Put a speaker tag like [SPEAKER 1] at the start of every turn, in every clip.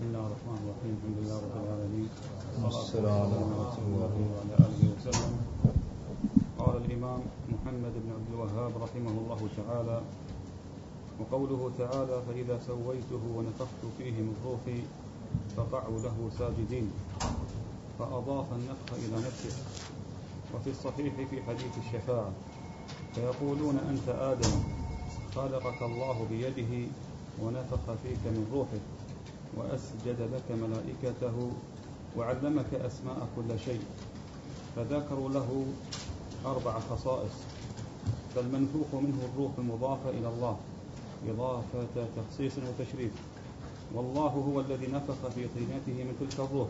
[SPEAKER 1] بسم الله الرحمن الرحيم الحمد لله رب العالمين والصلاة والسلام على رسول الله وعلى آله وسلم قال الإمام محمد بن عبد الوهاب رحمه الله تعالى وقوله تعالى فإذا سويته ونفخت فيه من روحي فقعوا له ساجدين فأضاف النفخ إلى نفسه وفي الصحيح في حديث الشفاعة فيقولون أنت آدم خلقك الله بيده ونفخ فيك من روحه وأسجد لك ملائكته وعلمك أسماء كل شيء فذكروا له أربع خصائص فالمنفوخ منه الروح المضافة إلى الله إضافة تخصيص وتشريف والله هو الذي نفخ في طينته من تلك الروح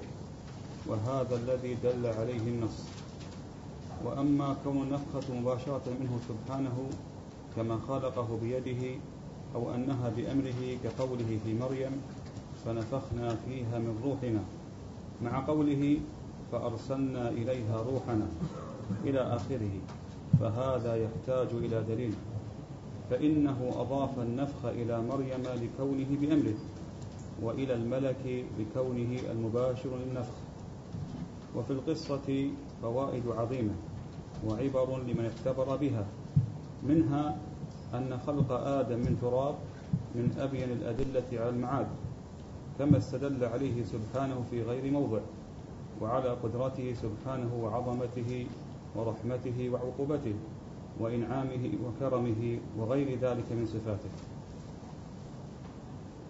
[SPEAKER 1] وهذا الذي دل عليه النص وأما كون النفخة مباشرة منه سبحانه كما خلقه بيده أو أنها بأمره كقوله في مريم فنفخنا فيها من روحنا مع قوله فأرسلنا إليها روحنا إلى آخره فهذا يحتاج إلى دليل فإنه أضاف النفخ إلى مريم لكونه بأمره وإلى الملك لكونه المباشر للنفخ وفي القصة فوائد عظيمة وعبر لمن اعتبر بها منها أن خلق آدم من تراب من أبين الأدلة على المعاد كما استدل عليه سبحانه في غير موضع وعلى قدرته سبحانه وعظمته ورحمته وعقوبته وإنعامه وكرمه وغير ذلك من صفاته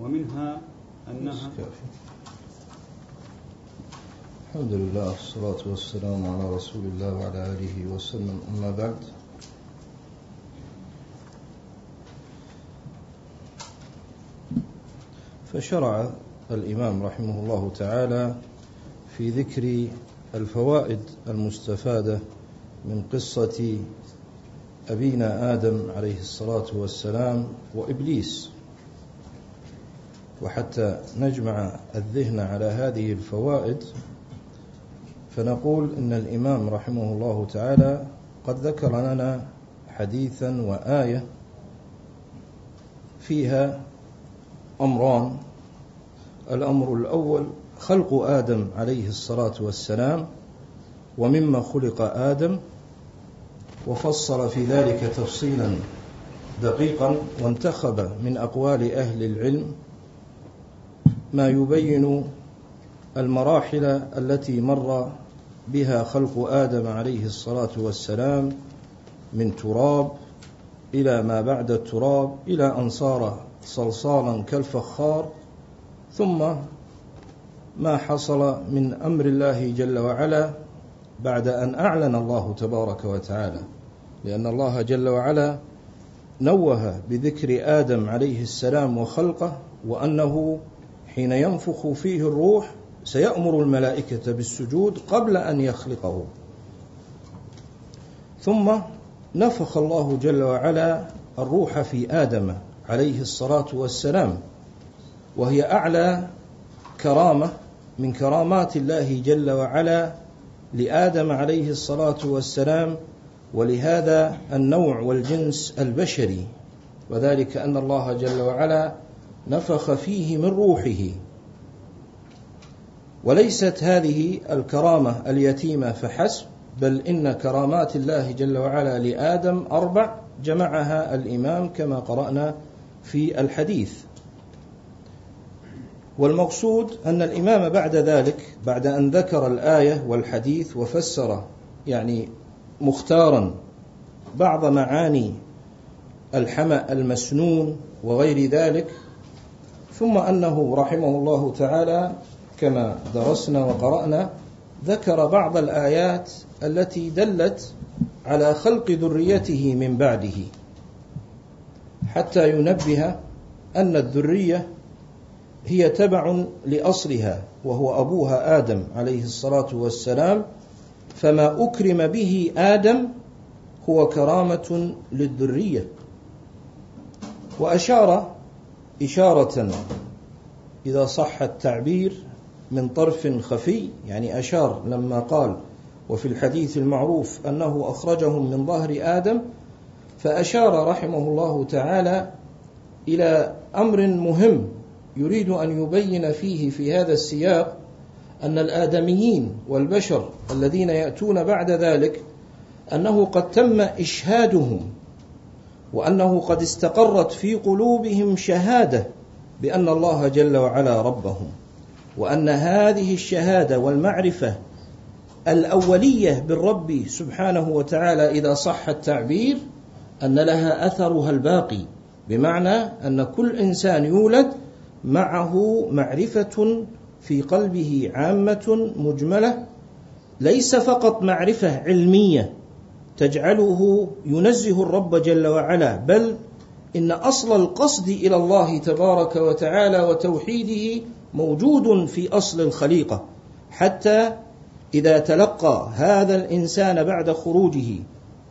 [SPEAKER 1] ومنها أنها الحمد لله والصلاة والسلام على رسول الله وعلى آله وسلم أما بعد
[SPEAKER 2] فشرع الإمام رحمه الله تعالى في ذكر الفوائد المستفادة من قصة أبينا آدم عليه الصلاة والسلام وإبليس وحتى نجمع الذهن على هذه الفوائد فنقول إن الإمام رحمه الله تعالى قد ذكر لنا حديثا وآية فيها أمران الأمر الأول خلق آدم عليه الصلاة والسلام ومما خلق آدم وفصل في ذلك تفصيلا دقيقا وانتخب من أقوال أهل العلم ما يبين المراحل التي مر بها خلق آدم عليه الصلاة والسلام من تراب إلى ما بعد التراب إلى أن صار صلصالا كالفخار ثم ما حصل من أمر الله جل وعلا بعد أن أعلن الله تبارك وتعالى لأن الله جل وعلا نوه بذكر آدم عليه السلام وخلقه وأنه حين ينفخ فيه الروح سيأمر الملائكة بالسجود قبل أن يخلقه ثم نفخ الله جل وعلا الروح في آدم عليه الصلاة والسلام وهي أعلى كرامة من كرامات الله جل وعلا لآدم عليه الصلاة والسلام ولهذا النوع والجنس البشري وذلك أن الله جل وعلا نفخ فيه من روحه وليست هذه الكرامة اليتيمة فحسب بل إن كرامات الله جل وعلا لآدم أربع جمعها الإمام كما قرأنا في الحديث والمقصود أن الإمام بعد ذلك بعد أن ذكر الآية والحديث وفسر يعني مختارا بعض معاني الحمأ المسنون وغير ذلك ثم أنه رحمه الله تعالى كما درسنا وقرأنا ذكر بعض الآيات التي دلت على خلق ذريته من بعده حتى ينبه أن الذرية هي تبع لأصلها وهو أبوها آدم عليه الصلاة والسلام فما أكرم به آدم هو كرامة للذرية وأشار إشارة إذا صح التعبير من طرف خفي يعني أشار لما قال وفي الحديث المعروف أنه أخرجهم من ظهر آدم فأشار رحمه الله تعالى إلى أمر مهم يريد أن يبين فيه في هذا السياق أن الآدميين والبشر الذين يأتون بعد ذلك أنه قد تم إشهادهم وأنه قد استقرت في قلوبهم شهادة بأن الله جل وعلا ربهم وأن هذه الشهادة والمعرفة الأولية بالرب سبحانه وتعالى إذا صح التعبير أن لها أثرها الباقي بمعنى أن كل إنسان يولد معه معرفة في قلبه عامة مجملة ليس فقط معرفة علمية تجعله ينزه الرب جل وعلا بل إن أصل القصد إلى الله تبارك وتعالى وتوحيده موجود في أصل الخليقة حتى إذا تلقى هذا الإنسان بعد خروجه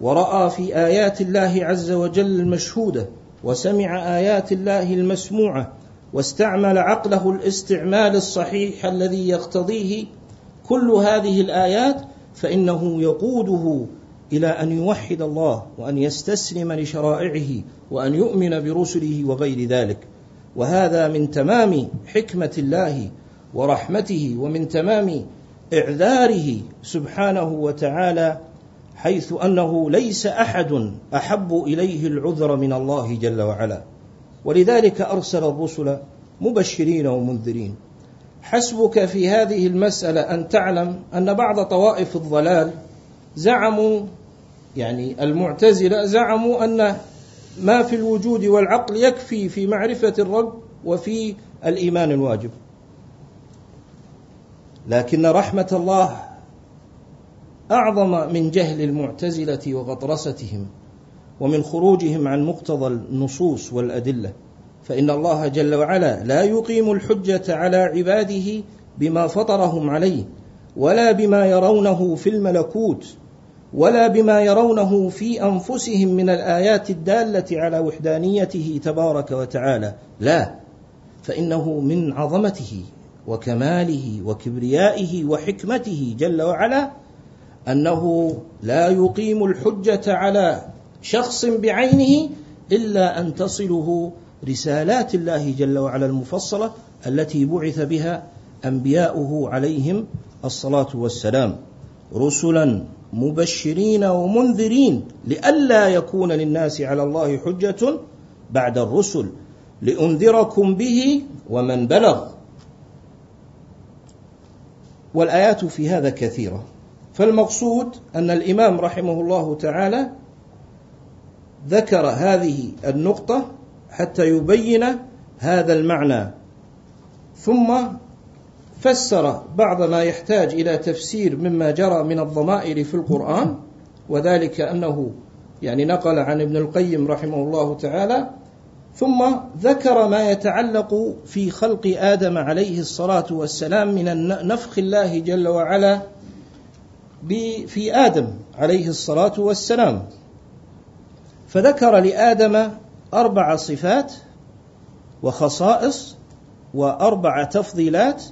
[SPEAKER 2] ورأى في آيات الله عز وجل المشهودة وسمع آيات الله المسموعة واستعمل عقله الاستعمال الصحيح الذي يقتضيه كل هذه الايات فانه يقوده الى ان يوحد الله وان يستسلم لشرائعه وان يؤمن برسله وغير ذلك وهذا من تمام حكمه الله ورحمته ومن تمام اعذاره سبحانه وتعالى حيث انه ليس احد احب اليه العذر من الله جل وعلا ولذلك أرسل الرسل مبشرين ومنذرين حسبك في هذه المسألة أن تعلم أن بعض طوائف الضلال زعموا يعني المعتزلة زعموا أن ما في الوجود والعقل يكفي في معرفة الرب وفي الإيمان الواجب لكن رحمة الله أعظم من جهل المعتزلة وغطرستهم ومن خروجهم عن مقتضى النصوص والادله فان الله جل وعلا لا يقيم الحجه على عباده بما فطرهم عليه ولا بما يرونه في الملكوت ولا بما يرونه في انفسهم من الايات الداله على وحدانيته تبارك وتعالى لا فانه من عظمته وكماله وكبريائه وحكمته جل وعلا انه لا يقيم الحجه على شخص بعينه إلا أن تصله رسالات الله جل وعلا المفصلة التي بعث بها أنبياؤه عليهم الصلاة والسلام رسلا مبشرين ومنذرين لئلا يكون للناس على الله حجة بعد الرسل لأنذركم به ومن بلغ والآيات في هذا كثيرة فالمقصود أن الإمام رحمه الله تعالى ذكر هذه النقطة حتى يبين هذا المعنى ثم فسر بعض ما يحتاج إلى تفسير مما جرى من الضمائر في القرآن وذلك أنه يعني نقل عن ابن القيم رحمه الله تعالى ثم ذكر ما يتعلق في خلق آدم عليه الصلاة والسلام من نفخ الله جل وعلا في آدم عليه الصلاة والسلام فذكر لادم اربع صفات وخصائص واربع تفضيلات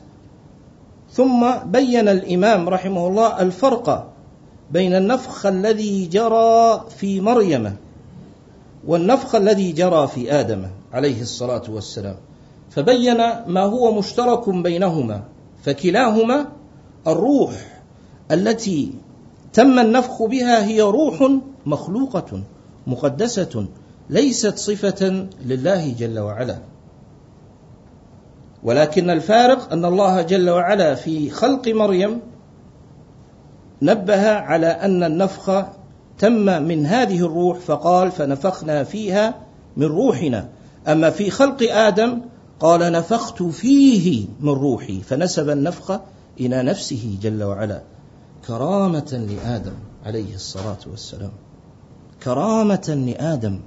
[SPEAKER 2] ثم بين الامام رحمه الله الفرق بين النفخ الذي جرى في مريم والنفخ الذي جرى في ادم عليه الصلاه والسلام فبين ما هو مشترك بينهما فكلاهما الروح التي تم النفخ بها هي روح مخلوقه مقدسة ليست صفة لله جل وعلا. ولكن الفارق أن الله جل وعلا في خلق مريم نبه على أن النفخ تم من هذه الروح فقال فنفخنا فيها من روحنا أما في خلق آدم قال نفخت فيه من روحي فنسب النفخ إلى نفسه جل وعلا كرامة لآدم عليه الصلاة والسلام كرامة لآدم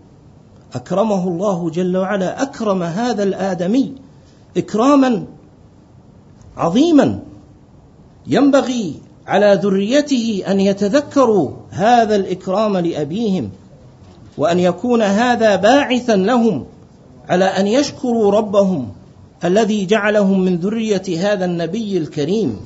[SPEAKER 2] أكرمه الله جل وعلا أكرم هذا الآدمي إكراما عظيما ينبغي على ذريته أن يتذكروا هذا الإكرام لأبيهم وأن يكون هذا باعثا لهم على أن يشكروا ربهم الذي جعلهم من ذرية هذا النبي الكريم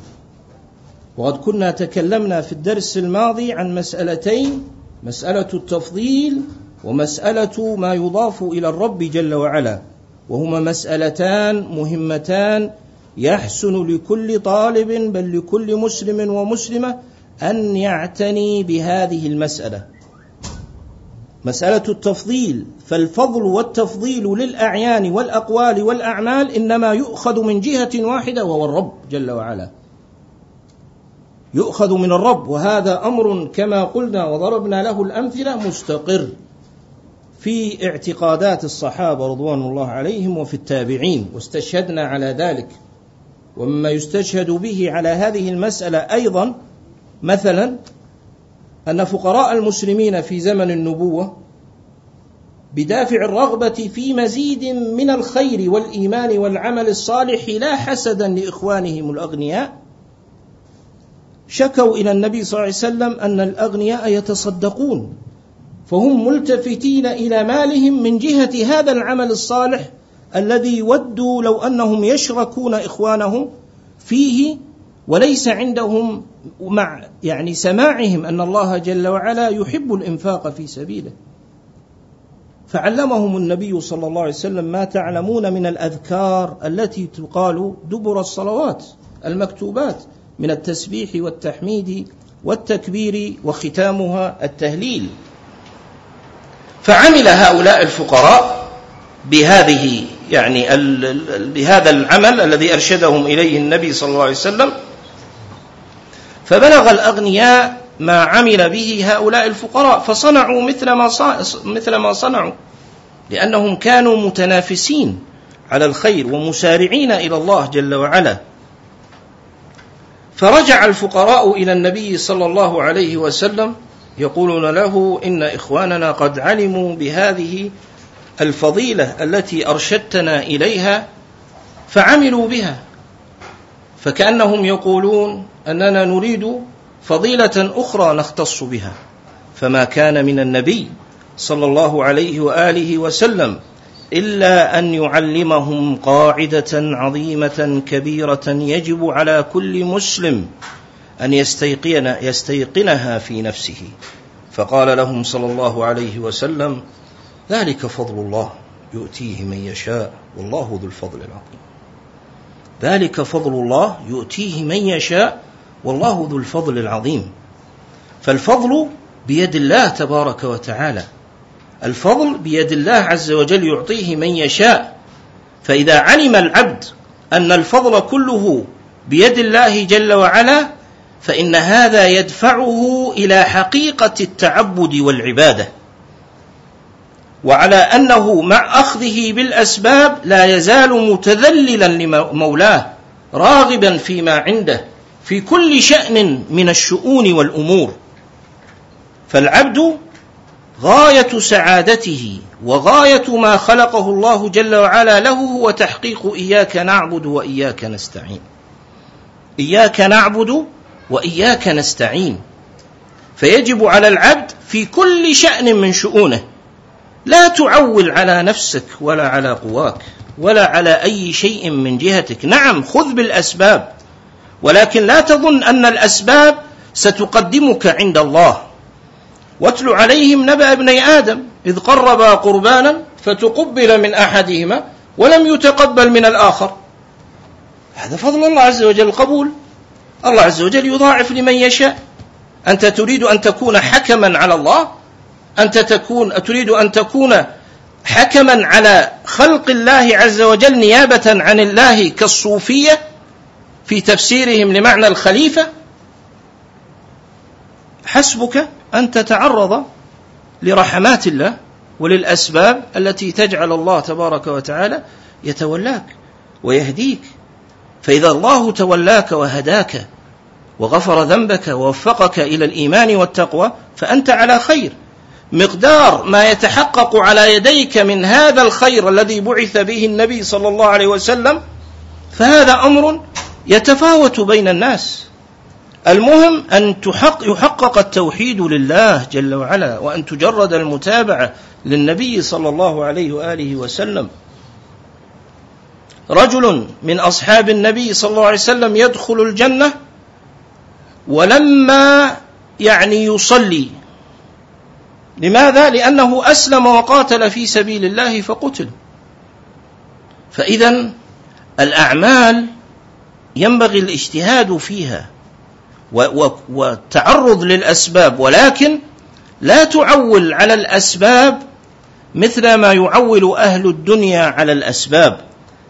[SPEAKER 2] وقد كنا تكلمنا في الدرس الماضي عن مسألتين مسألة التفضيل ومسألة ما يضاف إلى الرب جل وعلا وهما مسألتان مهمتان يحسن لكل طالب بل لكل مسلم ومسلمة أن يعتني بهذه المسألة مسألة التفضيل فالفضل والتفضيل للأعيان والأقوال والأعمال إنما يؤخذ من جهة واحدة وهو الرب جل وعلا يؤخذ من الرب وهذا امر كما قلنا وضربنا له الامثله مستقر في اعتقادات الصحابه رضوان الله عليهم وفي التابعين واستشهدنا على ذلك ومما يستشهد به على هذه المساله ايضا مثلا ان فقراء المسلمين في زمن النبوه بدافع الرغبه في مزيد من الخير والايمان والعمل الصالح لا حسدا لاخوانهم الاغنياء شكوا إلى النبي صلى الله عليه وسلم أن الأغنياء يتصدقون فهم ملتفتين إلى مالهم من جهة هذا العمل الصالح الذي ودوا لو أنهم يشركون إخوانهم فيه وليس عندهم مع يعني سماعهم أن الله جل وعلا يحب الإنفاق في سبيله فعلمهم النبي صلى الله عليه وسلم ما تعلمون من الأذكار التي تقال دبر الصلوات المكتوبات من التسبيح والتحميد والتكبير وختامها التهليل فعمل هؤلاء الفقراء بهذه يعني بهذا العمل الذي ارشدهم اليه النبي صلى الله عليه وسلم فبلغ الاغنياء ما عمل به هؤلاء الفقراء فصنعوا مثل ما مثل ما صنعوا لانهم كانوا متنافسين على الخير ومسارعين الى الله جل وعلا فرجع الفقراء إلى النبي صلى الله عليه وسلم يقولون له إن إخواننا قد علموا بهذه الفضيلة التي أرشدتنا إليها فعملوا بها فكأنهم يقولون أننا نريد فضيلة أخرى نختص بها فما كان من النبي صلى الله عليه وآله وسلم إلا أن يعلمهم قاعدة عظيمة كبيرة يجب على كل مسلم أن يستيقن يستيقنها في نفسه فقال لهم صلى الله عليه وسلم ذلك فضل الله يؤتيه من يشاء والله ذو الفضل العظيم ذلك فضل الله يؤتيه من يشاء والله ذو الفضل العظيم فالفضل بيد الله تبارك وتعالى الفضل بيد الله عز وجل يعطيه من يشاء فإذا علم العبد أن الفضل كله بيد الله جل وعلا فإن هذا يدفعه إلى حقيقة التعبد والعبادة وعلى أنه مع أخذه بالأسباب لا يزال متذللا لمولاه راغبا فيما عنده في كل شأن من الشؤون والأمور فالعبد غايه سعادته وغايه ما خلقه الله جل وعلا له هو تحقيق اياك نعبد واياك نستعين اياك نعبد واياك نستعين فيجب على العبد في كل شان من شؤونه لا تعول على نفسك ولا على قواك ولا على اي شيء من جهتك نعم خذ بالاسباب ولكن لا تظن ان الاسباب ستقدمك عند الله واتل عليهم نبأ ابني آدم إذ قربا قربانا فتقبل من أحدهما ولم يتقبل من الآخر هذا فضل الله عز وجل القبول الله عز وجل يضاعف لمن يشاء أنت تريد أن تكون حكما على الله أنت تكون تريد أن تكون حكما على خلق الله عز وجل نيابة عن الله كالصوفية في تفسيرهم لمعنى الخليفة حسبك أن تتعرض لرحمات الله وللأسباب التي تجعل الله تبارك وتعالى يتولاك ويهديك فإذا الله تولاك وهداك وغفر ذنبك ووفقك إلى الإيمان والتقوى فأنت على خير مقدار ما يتحقق على يديك من هذا الخير الذي بعث به النبي صلى الله عليه وسلم فهذا أمر يتفاوت بين الناس المهم أن تحق يحقق التوحيد لله جل وعلا وأن تجرد المتابعة للنبي صلى الله عليه وآله وسلم رجل من أصحاب النبي صلى الله عليه وسلم يدخل الجنة ولما يعني يصلي لماذا؟ لأنه أسلم وقاتل في سبيل الله فقتل فإذا الأعمال ينبغي الاجتهاد فيها والتعرض للأسباب ولكن لا تعول على الأسباب مثل ما يعول أهل الدنيا على الأسباب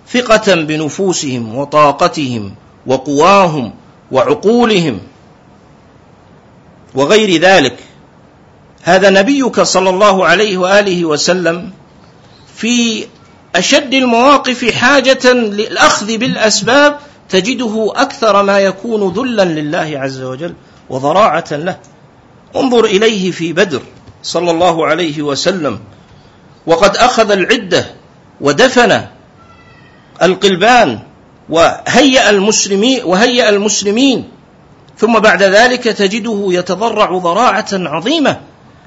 [SPEAKER 2] ثقة بنفوسهم وطاقتهم وقواهم وعقولهم وغير ذلك هذا نبيك صلى الله عليه واله وسلم في اشد المواقف حاجه للاخذ بالاسباب تجده أكثر ما يكون ذلا لله عز وجل وضراعة له انظر إليه في بدر صلى الله عليه وسلم وقد أخذ العدة ودفن القلبان وهيأ المسلمين وهيأ المسلمين ثم بعد ذلك تجده يتضرع ضراعة عظيمة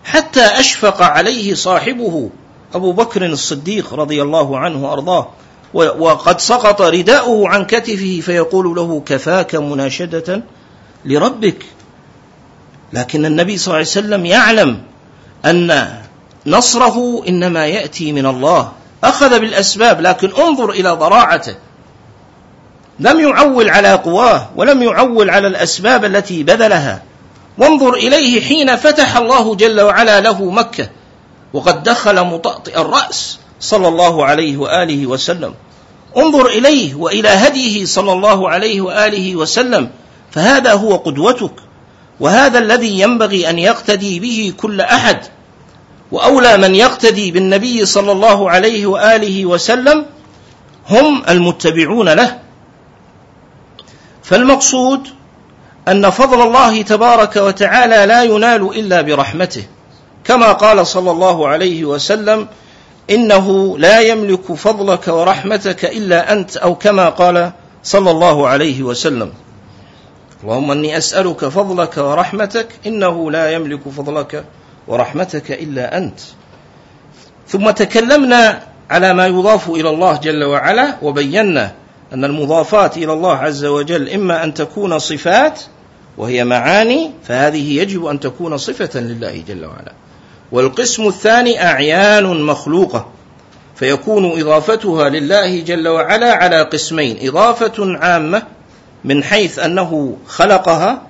[SPEAKER 2] حتى أشفق عليه صاحبه أبو بكر الصديق رضي الله عنه وأرضاه وقد سقط رداؤه عن كتفه فيقول له كفاك مناشدة لربك لكن النبي صلى الله عليه وسلم يعلم أن نصره إنما يأتي من الله أخذ بالأسباب لكن انظر إلى ضراعته لم يعول على قواه ولم يعول على الأسباب التي بذلها وانظر إليه حين فتح الله جل وعلا له مكة وقد دخل مطأطئ الرأس صلى الله عليه واله وسلم انظر اليه والى هديه صلى الله عليه واله وسلم فهذا هو قدوتك وهذا الذي ينبغي ان يقتدي به كل احد واولى من يقتدي بالنبي صلى الله عليه واله وسلم هم المتبعون له فالمقصود ان فضل الله تبارك وتعالى لا ينال الا برحمته كما قال صلى الله عليه وسلم إنه لا يملك فضلك ورحمتك إلا أنت أو كما قال صلى الله عليه وسلم اللهم إني أسألك فضلك ورحمتك إنه لا يملك فضلك ورحمتك إلا أنت ثم تكلمنا على ما يضاف إلى الله جل وعلا وبينا أن المضافات إلى الله عز وجل إما أن تكون صفات وهي معاني فهذه يجب أن تكون صفة لله جل وعلا والقسم الثاني أعيان مخلوقة فيكون إضافتها لله جل وعلا على قسمين إضافة عامة من حيث أنه خلقها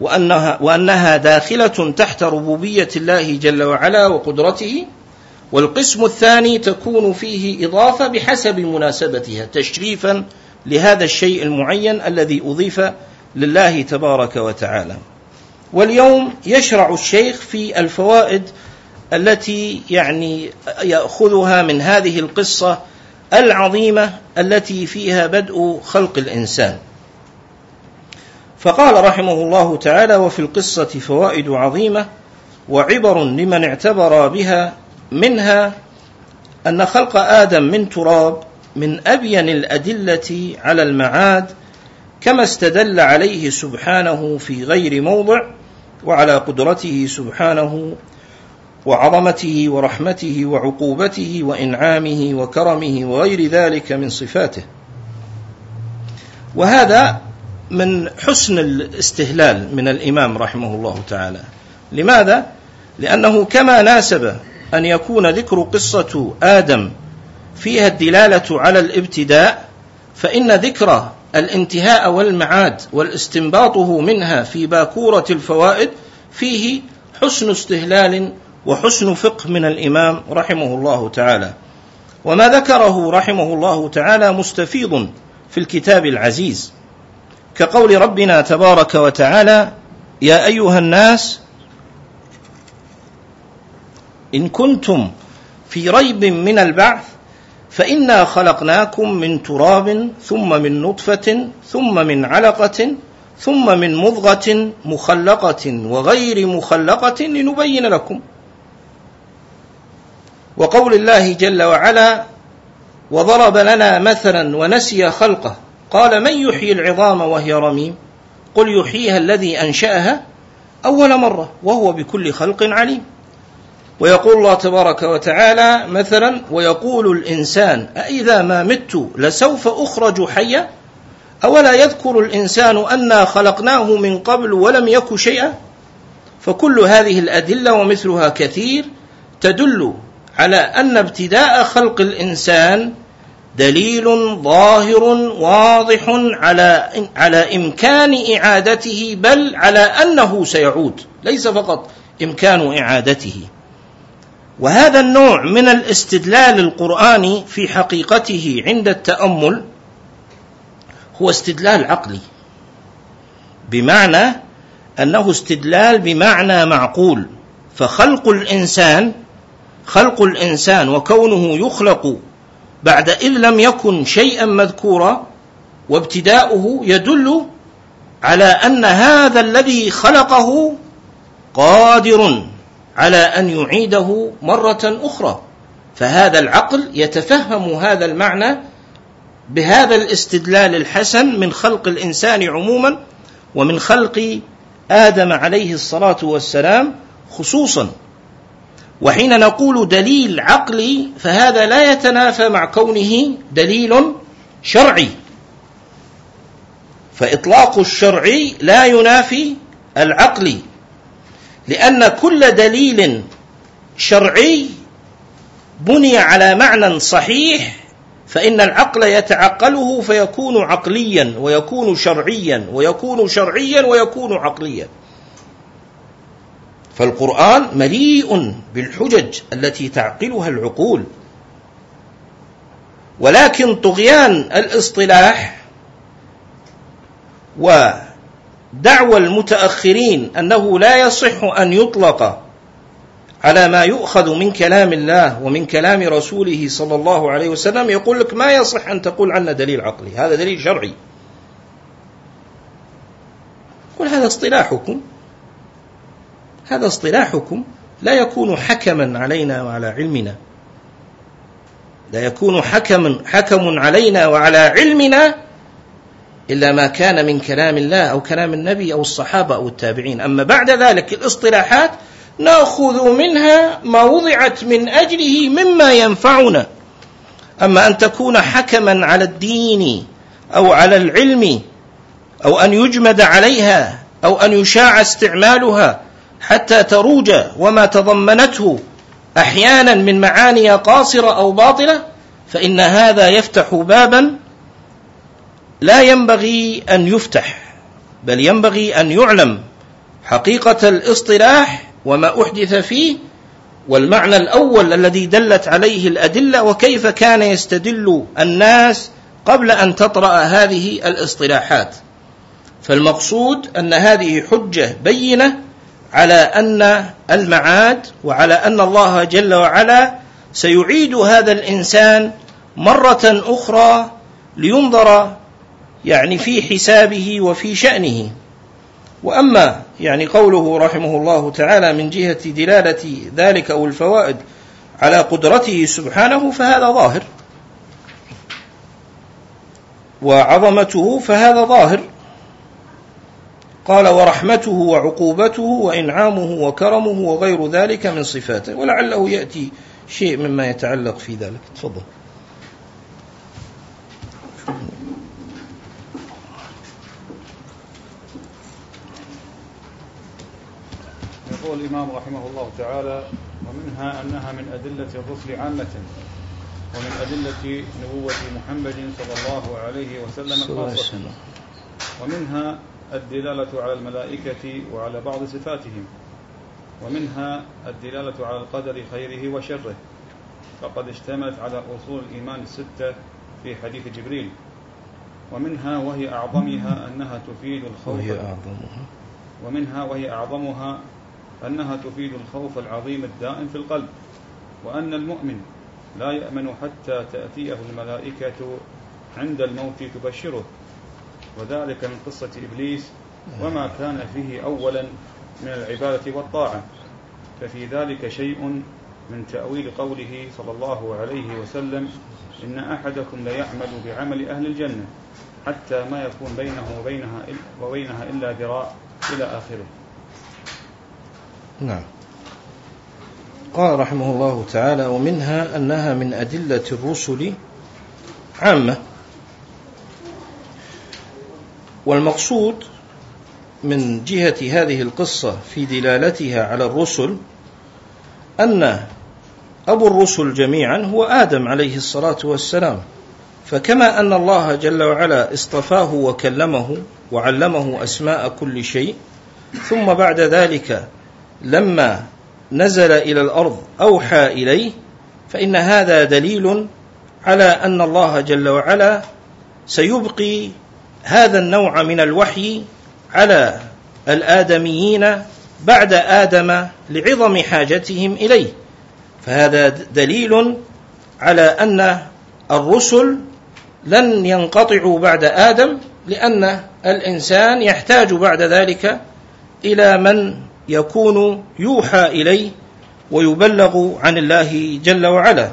[SPEAKER 2] وأنها, وأنها داخلة تحت ربوبية الله جل وعلا وقدرته والقسم الثاني تكون فيه إضافة بحسب مناسبتها تشريفا لهذا الشيء المعين الذي أضيف لله تبارك وتعالى واليوم يشرع الشيخ في الفوائد التي يعني ياخذها من هذه القصه العظيمه التي فيها بدء خلق الانسان فقال رحمه الله تعالى وفي القصه فوائد عظيمه وعبر لمن اعتبر بها منها ان خلق ادم من تراب من ابين الادله على المعاد كما استدل عليه سبحانه في غير موضع وعلى قدرته سبحانه وعظمته ورحمته وعقوبته وانعامه وكرمه وغير ذلك من صفاته وهذا من حسن الاستهلال من الامام رحمه الله تعالى لماذا لانه كما ناسب ان يكون ذكر قصه ادم فيها الدلاله على الابتداء فان ذكر الانتهاء والمعاد والاستنباطه منها في باكوره الفوائد فيه حسن استهلال وحسن فقه من الامام رحمه الله تعالى وما ذكره رحمه الله تعالى مستفيض في الكتاب العزيز كقول ربنا تبارك وتعالى يا ايها الناس ان كنتم في ريب من البعث فانا خلقناكم من تراب ثم من نطفه ثم من علقه ثم من مضغه مخلقه وغير مخلقه لنبين لكم وقول الله جل وعلا وضرب لنا مثلا ونسي خلقه قال من يحيي العظام وهي رميم قل يحييها الذي انشاها اول مره وهو بكل خلق عليم ويقول الله تبارك وتعالى مثلا ويقول الانسان أإذا ما مت لسوف اخرج حيا اولا يذكر الانسان انا خلقناه من قبل ولم يك شيئا فكل هذه الادله ومثلها كثير تدل على أن ابتداء خلق الإنسان دليل ظاهر واضح على على إمكان إعادته بل على أنه سيعود ليس فقط إمكان إعادته وهذا النوع من الاستدلال القرآني في حقيقته عند التأمل هو استدلال عقلي بمعنى أنه استدلال بمعنى معقول فخلق الإنسان خلق الإنسان وكونه يخلق بعد إن لم يكن شيئا مذكورا وابتداؤه يدل على أن هذا الذي خلقه قادر على أن يعيده مرة أخرى فهذا العقل يتفهم هذا المعنى بهذا الاستدلال الحسن من خلق الإنسان عموما ومن خلق آدم عليه الصلاة والسلام خصوصا وحين نقول دليل عقلي فهذا لا يتنافى مع كونه دليل شرعي فإطلاق الشرعي لا ينافي العقلي لأن كل دليل شرعي بني على معنى صحيح فإن العقل يتعقله فيكون عقليا ويكون شرعيا ويكون شرعيا ويكون عقليا فالقرآن مليء بالحجج التي تعقلها العقول ولكن طغيان الاصطلاح ودعوى المتأخرين أنه لا يصح أن يطلق على ما يؤخذ من كلام الله ومن كلام رسوله صلى الله عليه وسلم يقول لك ما يصح أن تقول عنا دليل عقلي هذا دليل شرعي قل هذا اصطلاحكم هذا اصطلاحكم لا يكون حكما علينا وعلى علمنا لا يكون حكم حكم علينا وعلى علمنا إلا ما كان من كلام الله أو كلام النبي أو الصحابة أو التابعين أما بعد ذلك الاصطلاحات نأخذ منها ما وضعت من أجله مما ينفعنا أما أن تكون حكما على الدين أو على العلم أو أن يجمد عليها أو أن يشاع استعمالها حتى تروج وما تضمنته احيانا من معاني قاصره او باطله فان هذا يفتح بابا لا ينبغي ان يفتح بل ينبغي ان يعلم حقيقه الاصطلاح وما احدث فيه والمعنى الاول الذي دلت عليه الادله وكيف كان يستدل الناس قبل ان تطرا هذه الاصطلاحات فالمقصود ان هذه حجه بينه على أن المعاد وعلى أن الله جل وعلا سيعيد هذا الإنسان مرة أخرى لينظر يعني في حسابه وفي شأنه وأما يعني قوله رحمه الله تعالى من جهة دلالة ذلك أو الفوائد على قدرته سبحانه فهذا ظاهر وعظمته فهذا ظاهر قال ورحمته وعقوبته وإنعامه وكرمه وغير ذلك من صفاته ولعله يأتي شيء مما يتعلق في ذلك تفضل
[SPEAKER 3] يقول الإمام رحمه الله تعالى ومنها أنها من أدلة الرسل عامة ومن أدلة نبوة محمد صلى الله عليه وسلم خاصة ومنها الدلالة على الملائكة وعلى بعض صفاتهم ومنها الدلالة على القدر خيره وشره فقد اشتملت على أصول الإيمان الستة في حديث جبريل ومنها وهي أعظمها أنها تفيد الخوف وهي أعظمها ومنها وهي أعظمها أنها تفيد الخوف العظيم الدائم في القلب وأن المؤمن لا يأمن حتى تأتيه الملائكة عند الموت تبشره وذلك من قصة إبليس نعم. وما كان فيه أولا من العبادة والطاعة ففي ذلك شيء من تأويل قوله صلى الله عليه وسلم إن أحدكم ليعمل بعمل أهل الجنة حتى ما يكون بينه وبينها وبينها إلا ذراع إلى آخره
[SPEAKER 2] نعم قال رحمه الله تعالى ومنها أنها من أدلة الرسل عامة والمقصود من جهة هذه القصة في دلالتها على الرسل أن أبو الرسل جميعا هو آدم عليه الصلاة والسلام فكما أن الله جل وعلا اصطفاه وكلمه وعلمه أسماء كل شيء ثم بعد ذلك لما نزل إلى الأرض أوحى إليه فإن هذا دليل على أن الله جل وعلا سيبقي هذا النوع من الوحي على الآدميين بعد آدم لعظم حاجتهم إليه فهذا دليل على أن الرسل لن ينقطعوا بعد آدم لأن الإنسان يحتاج بعد ذلك إلى من يكون يوحى إليه ويبلغ عن الله جل وعلا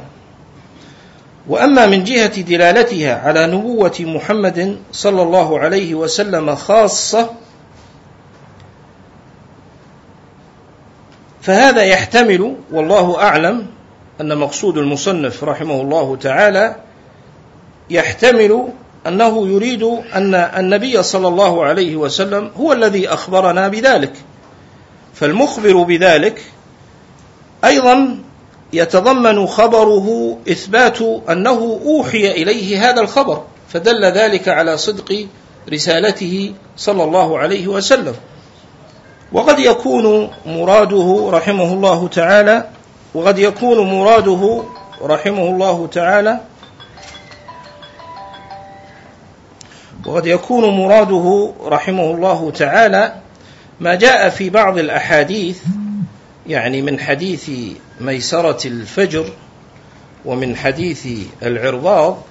[SPEAKER 2] واما من جهه دلالتها على نبوه محمد صلى الله عليه وسلم خاصه فهذا يحتمل والله اعلم ان مقصود المصنف رحمه الله تعالى يحتمل انه يريد ان النبي صلى الله عليه وسلم هو الذي اخبرنا بذلك فالمخبر بذلك ايضا يتضمن خبره إثبات أنه أوحي إليه هذا الخبر فدل ذلك على صدق رسالته صلى الله عليه وسلم وقد يكون مراده رحمه الله تعالى وقد يكون مراده رحمه الله تعالى وقد يكون مراده رحمه الله تعالى ما جاء في بعض الأحاديث يعني من حديث ميسرة الفجر ومن حديث العرباض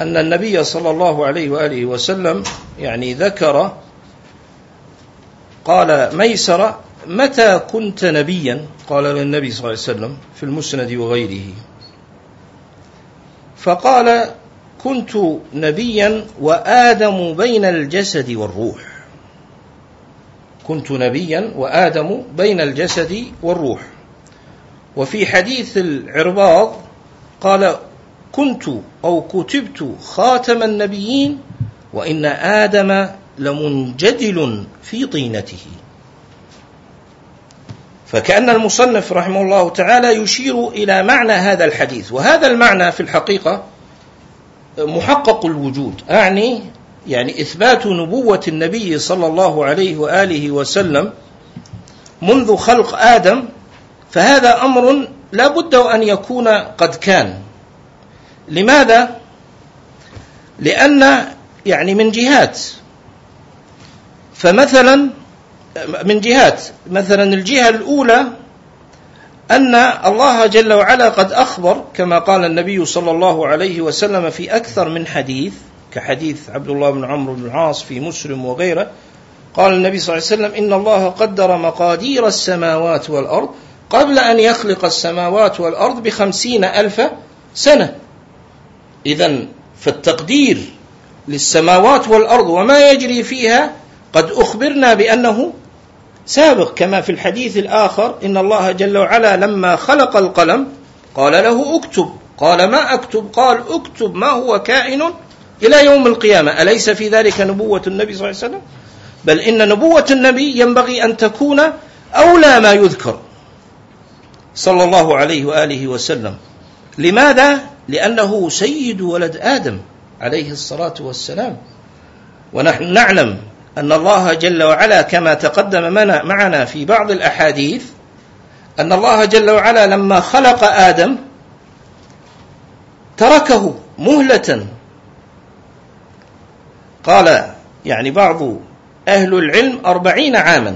[SPEAKER 2] أن النبي صلى الله عليه وآله وسلم يعني ذكر قال ميسرة متى كنت نبيا قال للنبي صلى الله عليه وسلم في المسند وغيره فقال كنت نبيا وآدم بين الجسد والروح كنت نبيا وآدم بين الجسد والروح وفي حديث العرباض قال كنت أو كتبت خاتم النبيين وإن آدم لمنجدل في طينته فكأن المصنف رحمه الله تعالى يشير إلى معنى هذا الحديث وهذا المعنى في الحقيقة محقق الوجود أعني يعني إثبات نبوة النبي صلى الله عليه وآله وسلم منذ خلق آدم فهذا أمر لا بد أن يكون قد كان لماذا؟ لأن يعني من جهات فمثلا من جهات مثلا الجهة الأولى أن الله جل وعلا قد أخبر كما قال النبي صلى الله عليه وسلم في أكثر من حديث كحديث عبد الله بن عمرو بن العاص في مسلم وغيره قال النبي صلى الله عليه وسلم إن الله قدر مقادير السماوات والأرض قبل أن يخلق السماوات والأرض بخمسين ألف سنة إذا فالتقدير للسماوات والأرض وما يجري فيها قد أخبرنا بأنه سابق كما في الحديث الآخر إن الله جل وعلا لما خلق القلم قال له اكتب قال ما اكتب قال اكتب ما هو كائن إلى يوم القيامة أليس في ذلك نبوة النبي صلى الله عليه وسلم بل إن نبوة النبي ينبغي أن تكون أولى ما يذكر صلى الله عليه وآله وسلم لماذا؟ لأنه سيد ولد آدم عليه الصلاة والسلام ونحن نعلم أن الله جل وعلا كما تقدم معنا في بعض الأحاديث أن الله جل وعلا لما خلق آدم تركه مهلة قال يعني بعض أهل العلم أربعين عاما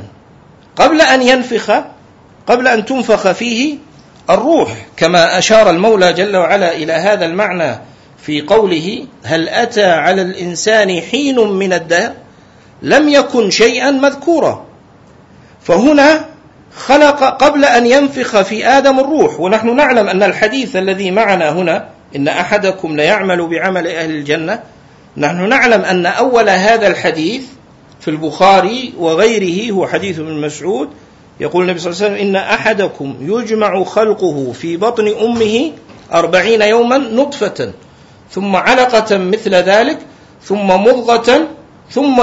[SPEAKER 2] قبل أن ينفخ قبل أن تنفخ فيه الروح كما أشار المولى جل وعلا إلى هذا المعنى في قوله هل أتى على الإنسان حين من الدهر لم يكن شيئا مذكورا فهنا خلق قبل أن ينفخ في آدم الروح ونحن نعلم أن الحديث الذي معنا هنا إن أحدكم ليعمل بعمل أهل الجنة نحن نعلم أن أول هذا الحديث في البخاري وغيره هو حديث ابن مسعود يقول النبي صلى الله عليه وسلم إن أحدكم يجمع خلقه في بطن أمه أربعين يوما نطفة ثم علقة مثل ذلك ثم مضغة ثم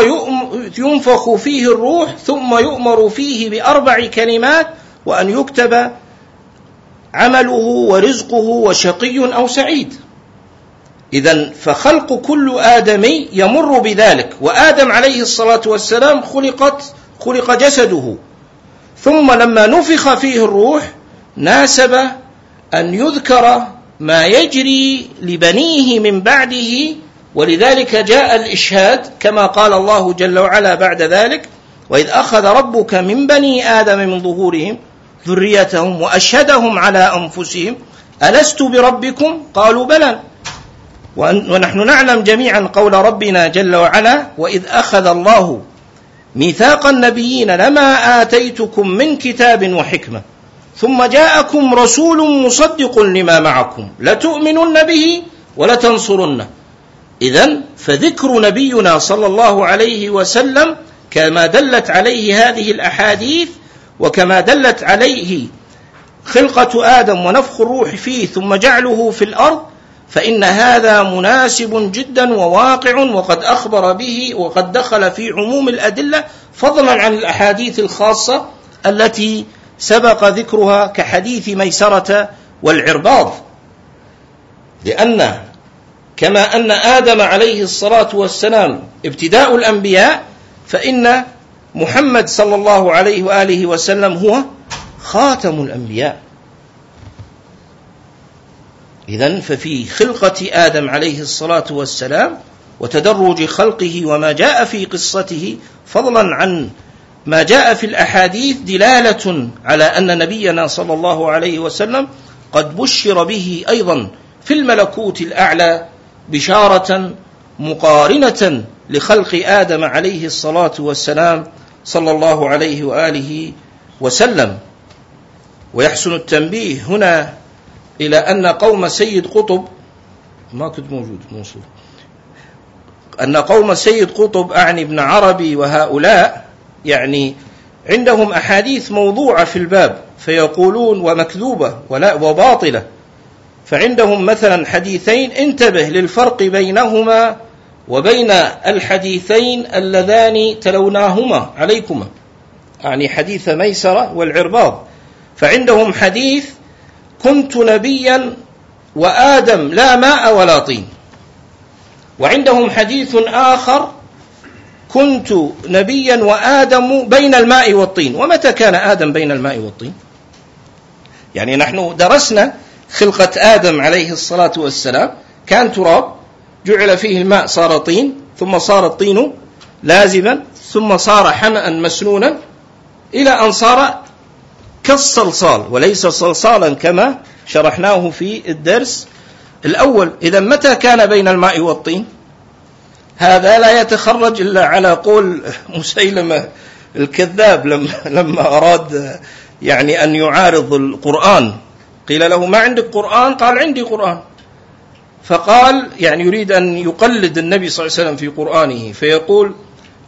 [SPEAKER 2] ينفخ فيه الروح ثم يؤمر فيه بأربع كلمات وأن يكتب عمله ورزقه وشقي أو سعيد إذا فخلق كل آدمي يمر بذلك وآدم عليه الصلاة والسلام خلقت خلق جسده ثم لما نفخ فيه الروح ناسب أن يذكر ما يجري لبنيه من بعده ولذلك جاء الإشهاد كما قال الله جل وعلا بعد ذلك وإذ أخذ ربك من بني آدم من ظهورهم ذريتهم وأشهدهم على أنفسهم ألست بربكم قالوا بلى ونحن نعلم جميعا قول ربنا جل وعلا واذ اخذ الله ميثاق النبيين لما اتيتكم من كتاب وحكمه ثم جاءكم رسول مصدق لما معكم لتؤمنن به ولتنصرنه اذا فذكر نبينا صلى الله عليه وسلم كما دلت عليه هذه الاحاديث وكما دلت عليه خلقه ادم ونفخ الروح فيه ثم جعله في الارض فإن هذا مناسب جدا وواقع وقد أخبر به وقد دخل في عموم الأدلة فضلا عن الأحاديث الخاصة التي سبق ذكرها كحديث ميسرة والعرباض لأن كما أن آدم عليه الصلاة والسلام ابتداء الأنبياء فإن محمد صلى الله عليه وآله وسلم هو خاتم الأنبياء إذا ففي خلقة آدم عليه الصلاة والسلام وتدرج خلقه وما جاء في قصته فضلا عن ما جاء في الأحاديث دلالة على أن نبينا صلى الله عليه وسلم قد بشر به أيضا في الملكوت الأعلى بشارة مقارنة لخلق آدم عليه الصلاة والسلام صلى الله عليه وآله وسلم ويحسن التنبيه هنا إلى أن قوم سيد قطب ما كنت موجود موصول أن قوم سيد قطب أعني ابن عربي وهؤلاء يعني عندهم أحاديث موضوعة في الباب فيقولون ومكذوبة ولا وباطلة فعندهم مثلا حديثين انتبه للفرق بينهما وبين الحديثين اللذان تلوناهما عليكما يعني حديث ميسرة والعرباض فعندهم حديث كنت نبيا وادم لا ماء ولا طين وعندهم حديث اخر كنت نبيا وادم بين الماء والطين ومتى كان ادم بين الماء والطين يعني نحن درسنا خلقه ادم عليه الصلاه والسلام كان تراب جعل فيه الماء صار طين ثم صار الطين لازما ثم صار حمأ مسنونا إلى أن صار كالصلصال وليس صلصالا كما شرحناه في الدرس الأول إذا متى كان بين الماء والطين هذا لا يتخرج إلا على قول مسيلمة الكذاب لما, لما أراد يعني أن يعارض القرآن قيل له ما عندك قرآن قال عندي قرآن فقال يعني يريد أن يقلد النبي صلى الله عليه وسلم في قرآنه فيقول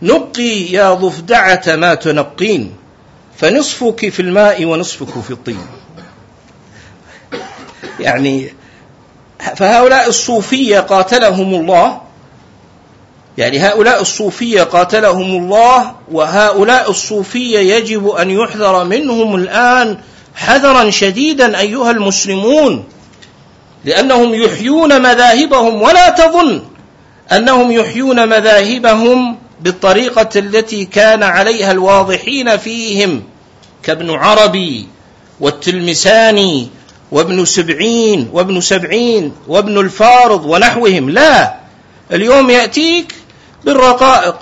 [SPEAKER 2] نقي يا ضفدعة ما تنقين فنصفك في الماء ونصفك في الطين يعني فهؤلاء الصوفية قاتلهم الله يعني هؤلاء الصوفية قاتلهم الله وهؤلاء الصوفية يجب أن يحذر منهم الآن حذرا شديدا أيها المسلمون لأنهم يحيون مذاهبهم ولا تظن أنهم يحيون مذاهبهم بالطريقة التي كان عليها الواضحين فيهم كابن عربي والتلمساني وابن سبعين وابن سبعين وابن الفارض ونحوهم لا اليوم يأتيك بالرقائق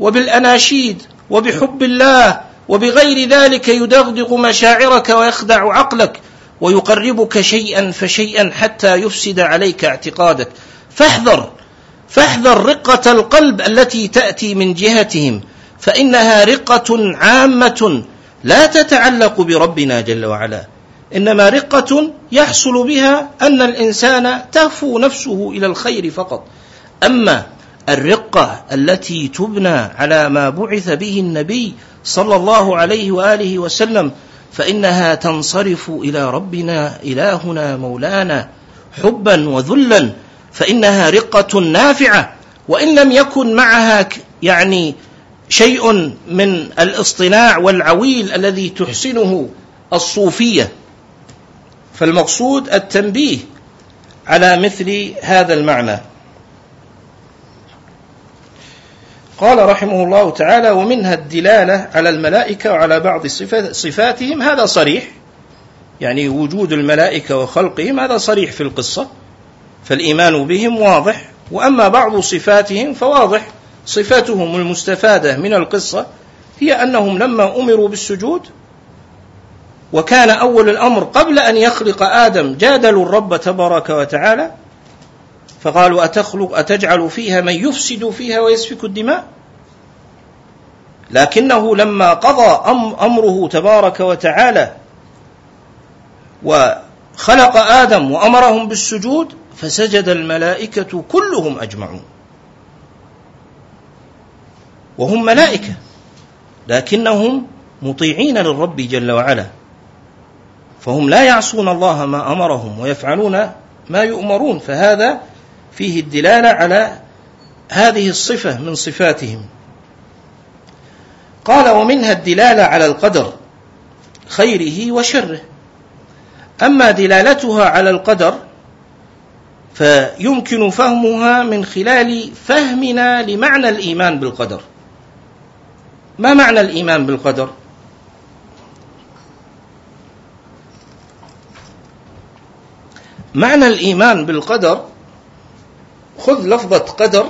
[SPEAKER 2] وبالأناشيد وبحب الله وبغير ذلك يدغدغ مشاعرك ويخدع عقلك ويقربك شيئا فشيئا حتى يفسد عليك اعتقادك فاحذر فاحذر رقة القلب التي تأتي من جهتهم فإنها رقة عامة لا تتعلق بربنا جل وعلا إنما رقة يحصل بها أن الإنسان تهفو نفسه إلى الخير فقط أما الرقة التي تبنى على ما بعث به النبي صلى الله عليه وآله وسلم فإنها تنصرف إلى ربنا إلهنا مولانا حبا وذلا فإنها رقة نافعة وإن لم يكن معها يعني شيء من الاصطناع والعويل الذي تحسنه الصوفية فالمقصود التنبيه على مثل هذا المعنى قال رحمه الله تعالى ومنها الدلالة على الملائكة وعلى بعض صفاتهم هذا صريح يعني وجود الملائكة وخلقهم هذا صريح في القصة فالإيمان بهم واضح وأما بعض صفاتهم فواضح صفاتهم المستفادة من القصة هي أنهم لما أمروا بالسجود وكان أول الأمر قبل أن يخلق آدم جادلوا الرب تبارك وتعالى فقالوا أتخلق أتجعل فيها من يفسد فيها ويسفك الدماء لكنه لما قضى أمره تبارك وتعالى وخلق آدم وأمرهم بالسجود فسجد الملائكة كلهم أجمعون وهم ملائكة لكنهم مطيعين للرب جل وعلا فهم لا يعصون الله ما أمرهم ويفعلون ما يؤمرون فهذا فيه الدلالة على هذه الصفة من صفاتهم قال ومنها الدلالة على القدر خيره وشره أما دلالتها على القدر فيمكن فهمها من خلال فهمنا لمعنى الايمان بالقدر ما معنى الايمان بالقدر معنى الايمان بالقدر خذ لفظه قدر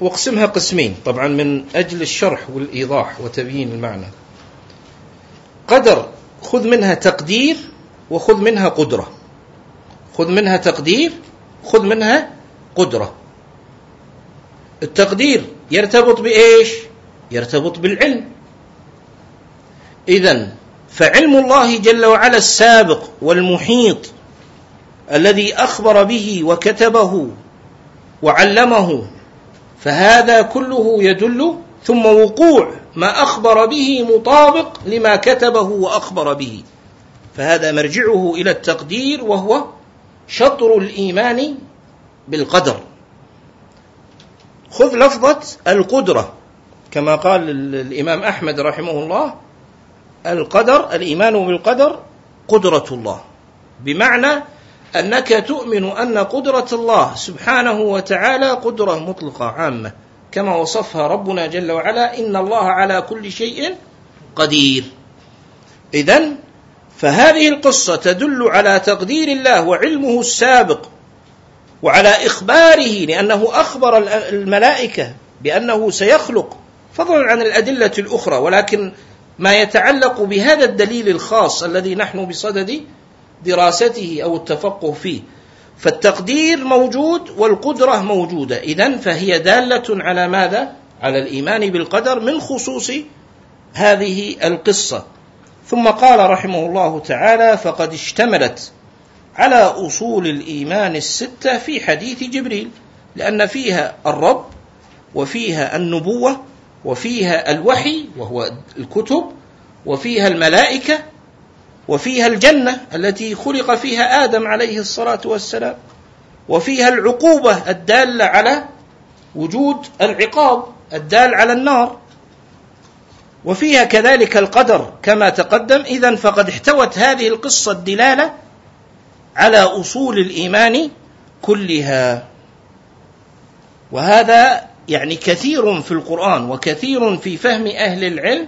[SPEAKER 2] واقسمها قسمين طبعا من اجل الشرح والايضاح وتبيين المعنى قدر خذ منها تقدير وخذ منها قدره خذ منها تقدير خذ منها قدرة التقدير يرتبط بإيش يرتبط بالعلم إذا فعلم الله جل وعلا السابق والمحيط الذي أخبر به وكتبه وعلمه فهذا كله يدل ثم وقوع ما أخبر به مطابق لما كتبه وأخبر به فهذا مرجعه إلى التقدير وهو شطر الإيمان بالقدر خذ لفظة القدرة كما قال الإمام أحمد رحمه الله القدر الإيمان بالقدر قدرة الله بمعنى أنك تؤمن أن قدرة الله سبحانه وتعالى قدرة مطلقة عامة كما وصفها ربنا جل وعلا إن الله على كل شيء قدير إذن فهذه القصة تدل على تقدير الله وعلمه السابق وعلى إخباره لأنه أخبر الملائكة بأنه سيخلق فضلا عن الأدلة الأخرى ولكن ما يتعلق بهذا الدليل الخاص الذي نحن بصدد دراسته أو التفقه فيه فالتقدير موجود والقدرة موجودة إذا فهي دالة على ماذا؟ على الإيمان بالقدر من خصوص هذه القصة ثم قال رحمه الله تعالى فقد اشتملت على أصول الإيمان الستة في حديث جبريل لأن فيها الرب وفيها النبوة وفيها الوحي وهو الكتب وفيها الملائكة وفيها الجنة التي خلق فيها آدم عليه الصلاة والسلام وفيها العقوبة الدالة على وجود العقاب الدال على النار وفيها كذلك القدر كما تقدم إذا فقد احتوت هذه القصة الدلالة على أصول الإيمان كلها وهذا يعني كثير في القرآن وكثير في فهم أهل العلم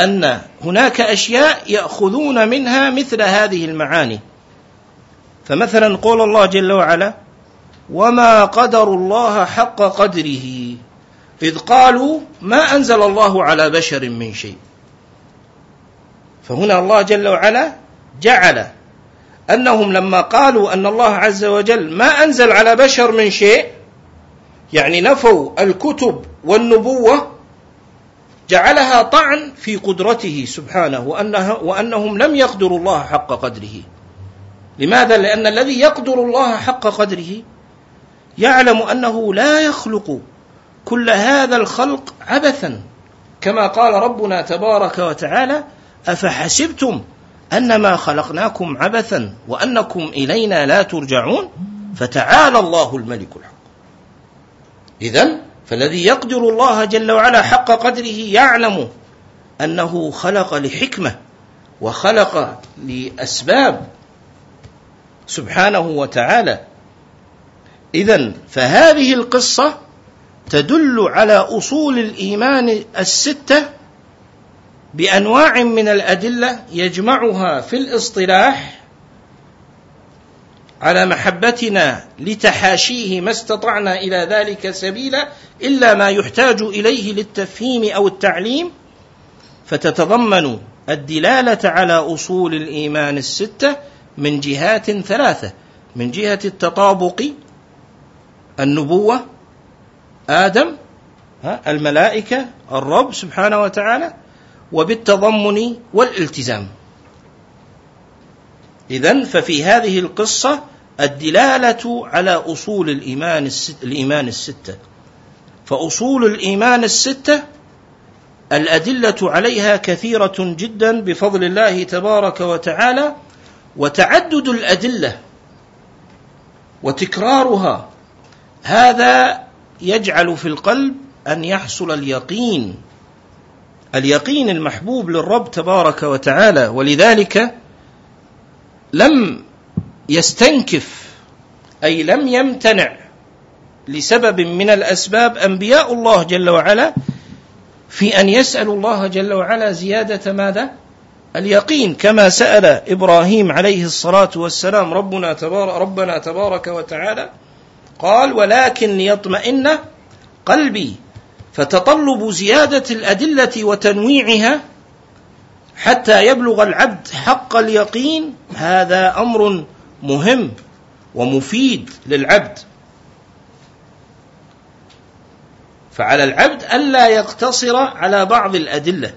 [SPEAKER 2] أن هناك أشياء يأخذون منها مثل هذه المعاني فمثلا قول الله جل وعلا وما قدر الله حق قدره إذ قالوا ما أنزل الله على بشر من شيء فهنا الله جل وعلا جعل أنهم لما قالوا أن الله عز وجل ما أنزل على بشر من شيء يعني نفوا الكتب والنبوة جعلها طعن في قدرته سبحانه وأنها وأنهم لم يقدروا الله حق قدره لماذا؟ لأن الذي يقدر الله حق قدره يعلم أنه لا يخلق كل هذا الخلق عبثا كما قال ربنا تبارك وتعالى افحسبتم انما خلقناكم عبثا وانكم الينا لا ترجعون فتعالى الله الملك الحق اذا فالذي يقدر الله جل وعلا حق قدره يعلم انه خلق لحكمه وخلق لاسباب سبحانه وتعالى اذا فهذه القصه تدل على اصول الايمان السته بانواع من الادله يجمعها في الاصطلاح على محبتنا لتحاشيه ما استطعنا الى ذلك سبيلا الا ما يحتاج اليه للتفهيم او التعليم فتتضمن الدلاله على اصول الايمان السته من جهات ثلاثه من جهه التطابق النبوه آدم الملائكة الرب سبحانه وتعالى وبالتضمن والالتزام إذا ففي هذه القصة الدلالة على أصول الإيمان الست الإيمان الستة فأصول الإيمان الستة الأدلة عليها كثيرة جدا بفضل الله تبارك وتعالى وتعدد الأدلة وتكرارها هذا يجعل في القلب أن يحصل اليقين اليقين المحبوب للرب تبارك وتعالى ولذلك لم يستنكف أي لم يمتنع لسبب من الأسباب أنبياء الله جل وعلا في أن يسألوا الله جل وعلا زيادة ماذا؟ اليقين كما سأل إبراهيم عليه الصلاة والسلام ربنا تبارك ربنا تبارك وتعالى قال ولكن ليطمئن قلبي فتطلب زياده الادله وتنويعها حتى يبلغ العبد حق اليقين هذا امر مهم ومفيد للعبد فعلى العبد الا يقتصر على بعض الادله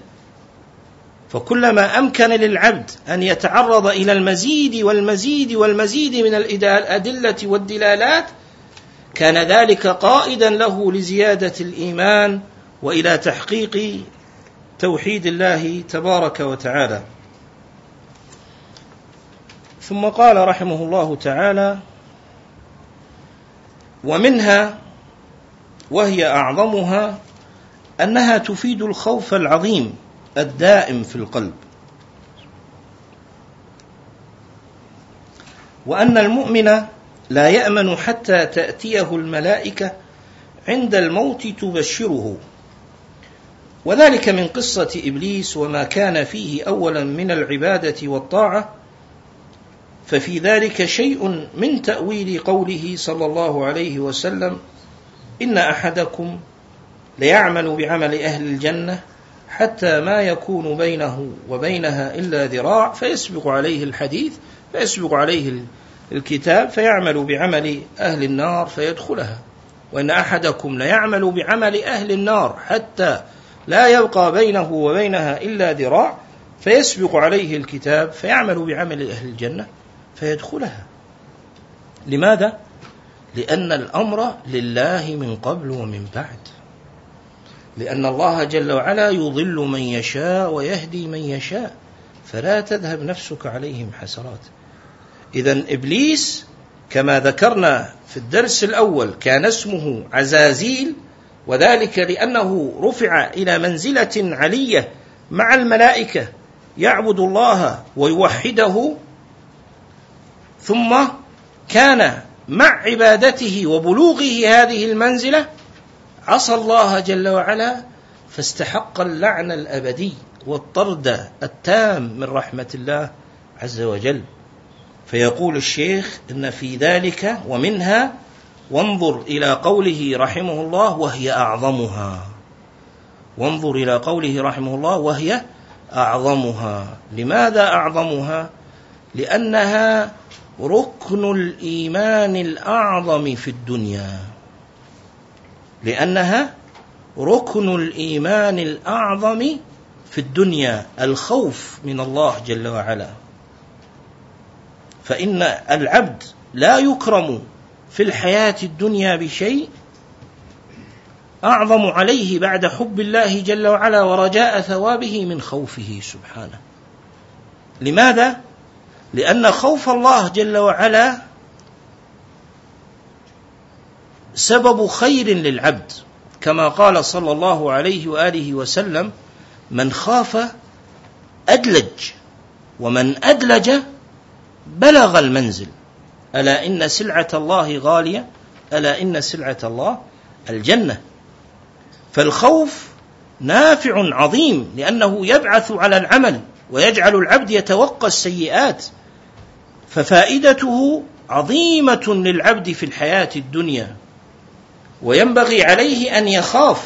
[SPEAKER 2] فكلما امكن للعبد ان يتعرض الى المزيد والمزيد والمزيد من الادله والدلالات كان ذلك قائدا له لزياده الايمان والى تحقيق توحيد الله تبارك وتعالى ثم قال رحمه الله تعالى ومنها وهي اعظمها انها تفيد الخوف العظيم الدائم في القلب وان المؤمن لا يامن حتى تاتيه الملائكه عند الموت تبشره وذلك من قصه ابليس وما كان فيه اولا من العباده والطاعه ففي ذلك شيء من تاويل قوله صلى الله عليه وسلم ان احدكم ليعمل بعمل اهل الجنه حتى ما يكون بينه وبينها الا ذراع فيسبق عليه الحديث فيسبق عليه الكتاب فيعمل بعمل أهل النار فيدخلها وإن أحدكم ليعمل بعمل أهل النار حتى لا يبقى بينه وبينها إلا ذراع فيسبق عليه الكتاب فيعمل بعمل أهل الجنة فيدخلها لماذا؟ لأن الأمر لله من قبل ومن بعد لأن الله جل وعلا يضل من يشاء ويهدي من يشاء فلا تذهب نفسك عليهم حسرات إذا إبليس كما ذكرنا في الدرس الأول كان اسمه عزازيل وذلك لأنه رفع إلى منزلة علية مع الملائكة يعبد الله ويوحده ثم كان مع عبادته وبلوغه هذه المنزلة عصى الله جل وعلا فاستحق اللعن الأبدي والطرد التام من رحمة الله عز وجل فيقول الشيخ إن في ذلك ومنها وانظر إلى قوله رحمه الله وهي أعظمها وانظر إلى قوله رحمه الله وهي أعظمها لماذا أعظمها؟ لأنها ركن الإيمان الأعظم في الدنيا لأنها ركن الإيمان الأعظم في الدنيا الخوف من الله جل وعلا فإن العبد لا يكرم في الحياة الدنيا بشيء أعظم عليه بعد حب الله جل وعلا ورجاء ثوابه من خوفه سبحانه. لماذا؟ لأن خوف الله جل وعلا سبب خير للعبد كما قال صلى الله عليه واله وسلم من خاف ادلج ومن ادلج بلغ المنزل ألا إن سلعة الله غالية ألا إن سلعة الله الجنة فالخوف نافع عظيم لأنه يبعث على العمل ويجعل العبد يتوقى السيئات ففائدته عظيمة للعبد في الحياة الدنيا وينبغي عليه أن يخاف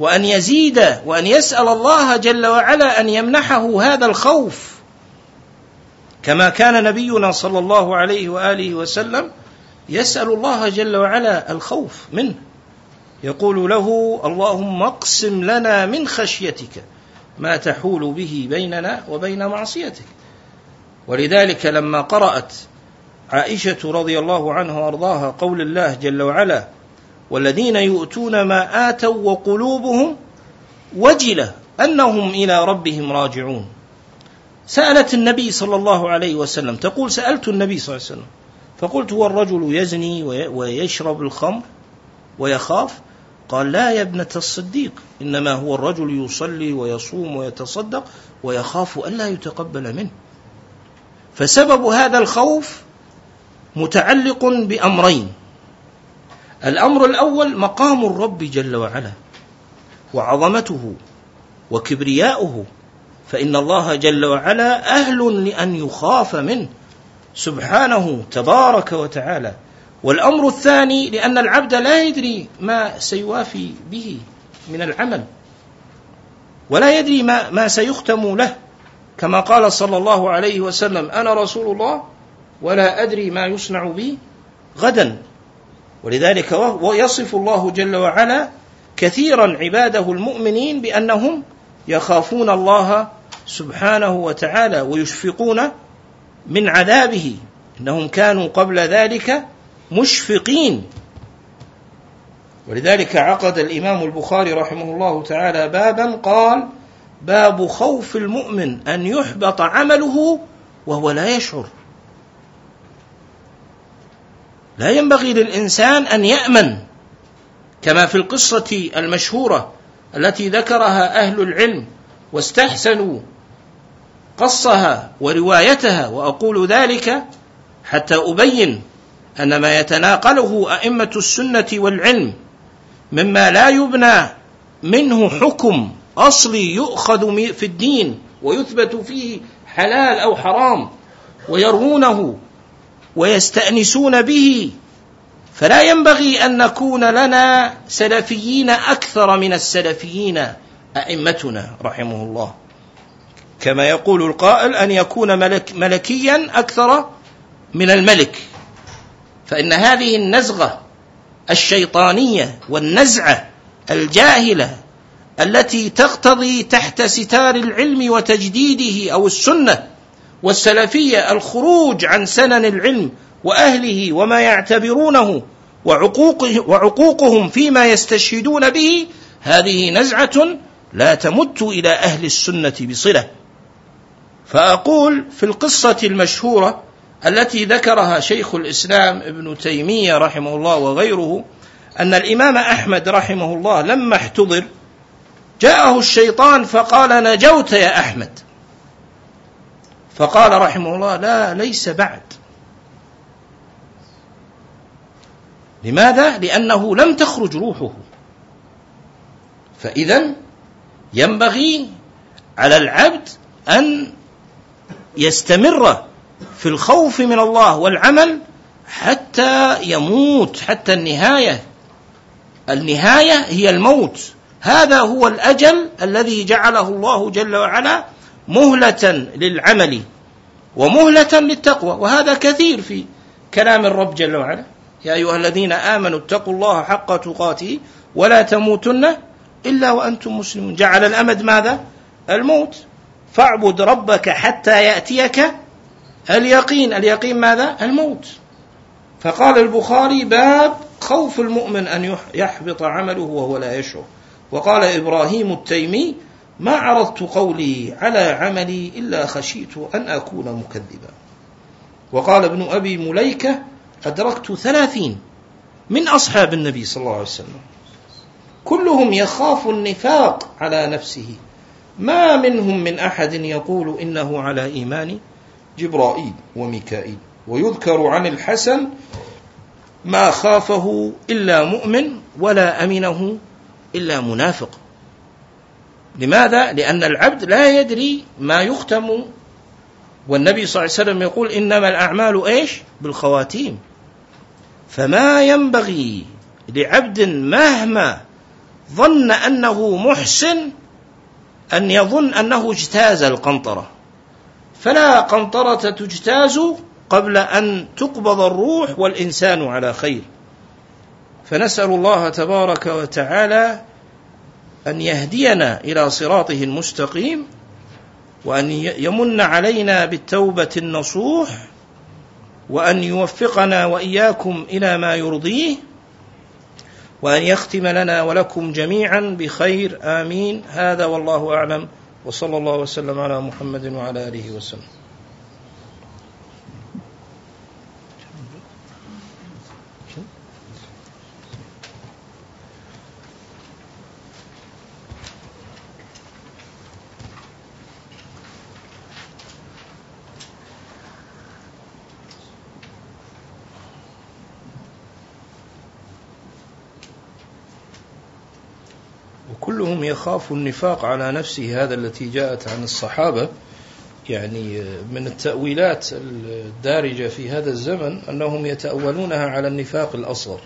[SPEAKER 2] وأن يزيد وأن يسأل الله جل وعلا أن يمنحه هذا الخوف كما كان نبينا صلى الله عليه واله وسلم يسال الله جل وعلا الخوف منه يقول له اللهم اقسم لنا من خشيتك ما تحول به بيننا وبين معصيتك ولذلك لما قرات عائشه رضي الله عنها وارضاها قول الله جل وعلا والذين يؤتون ما اتوا وقلوبهم وجله انهم الى ربهم راجعون سألت النبي صلى الله عليه وسلم تقول سألت النبي صلى الله عليه وسلم فقلت هو الرجل يزني ويشرب الخمر ويخاف قال لا يا ابنة الصديق إنما هو الرجل يصلي ويصوم ويتصدق ويخاف ألا يتقبل منه فسبب هذا الخوف متعلق بأمرين الأمر الأول مقام الرب جل وعلا وعظمته وكبرياؤه فإن الله جل وعلا أهل لأن يخاف منه سبحانه تبارك وتعالى والأمر الثاني لأن العبد لا يدري ما سيوافي به من العمل ولا يدري ما, ما سيختم له كما قال صلى الله عليه وسلم أنا رسول الله ولا أدري ما يصنع بي غدا ولذلك ويصف الله جل وعلا كثيرا عباده المؤمنين بأنهم يخافون الله سبحانه وتعالى ويشفقون من عذابه انهم كانوا قبل ذلك مشفقين ولذلك عقد الامام البخاري رحمه الله تعالى بابا قال باب خوف المؤمن ان يحبط عمله وهو لا يشعر لا ينبغي للانسان ان يامن كما في القصه المشهوره التي ذكرها اهل العلم واستحسنوا قصها وروايتها واقول ذلك حتى ابين ان ما يتناقله ائمه السنه والعلم مما لا يبنى منه حكم اصلي يؤخذ في الدين ويثبت فيه حلال او حرام ويرونه ويستانسون به فلا ينبغي ان نكون لنا سلفيين اكثر من السلفيين ائمتنا رحمه الله كما يقول القائل أن يكون ملك ملكيا أكثر من الملك فإن هذه النزغة الشيطانية والنزعة الجاهلة التي تقتضي تحت ستار العلم وتجديده أو السنة والسلفية الخروج عن سنن العلم وأهله وما يعتبرونه وعقوقه وعقوقهم فيما يستشهدون به هذه نزعة لا تمت إلى أهل السنة بصلة فأقول في القصة المشهورة التي ذكرها شيخ الإسلام ابن تيمية رحمه الله وغيره أن الإمام أحمد رحمه الله لما احتضر جاءه الشيطان فقال نجوت يا أحمد فقال رحمه الله لا ليس بعد لماذا؟ لأنه لم تخرج روحه فإذا ينبغي على العبد أن يستمر في الخوف من الله والعمل حتى يموت حتى النهايه النهايه هي الموت هذا هو الاجل الذي جعله الله جل وعلا مهله للعمل ومهله للتقوى وهذا كثير في كلام الرب جل وعلا يا ايها الذين امنوا اتقوا الله حق تقاته ولا تموتن الا وانتم مسلمون جعل الامد ماذا الموت فاعبد ربك حتى يأتيك اليقين اليقين ماذا الموت فقال البخاري باب خوف المؤمن أن يحبط عمله وهو لا يشعر وقال إبراهيم التيمي ما عرضت قولي على عملي إلا خشيت أن أكون مكذبا وقال ابن أبي مليكة أدركت ثلاثين من أصحاب النبي صلى الله عليه وسلم كلهم يخاف النفاق على نفسه ما منهم من أحد يقول إنه على إيمان جبرائيل وميكائيل ويذكر عن الحسن ما خافه إلا مؤمن ولا أمنه إلا منافق لماذا؟ لأن العبد لا يدري ما يختم والنبي صلى الله عليه وسلم يقول إنما الأعمال إيش؟ بالخواتيم فما ينبغي لعبد مهما ظن أنه محسن أن يظن أنه اجتاز القنطرة فلا قنطرة تجتاز قبل أن تقبض الروح والإنسان على خير فنسأل الله تبارك وتعالى أن يهدينا إلى صراطه المستقيم وأن يمن علينا بالتوبة النصوح وأن يوفقنا وإياكم إلى ما يرضيه وأن يختم لنا ولكم جميعا بخير آمين هذا والله أعلم وصلى الله وسلم على محمد وعلى آله وسلم كلهم يخاف النفاق على نفسه هذا التي جاءت عن الصحابة يعني من التأويلات الدارجة في هذا الزمن أنهم يتأولونها على النفاق الأصغر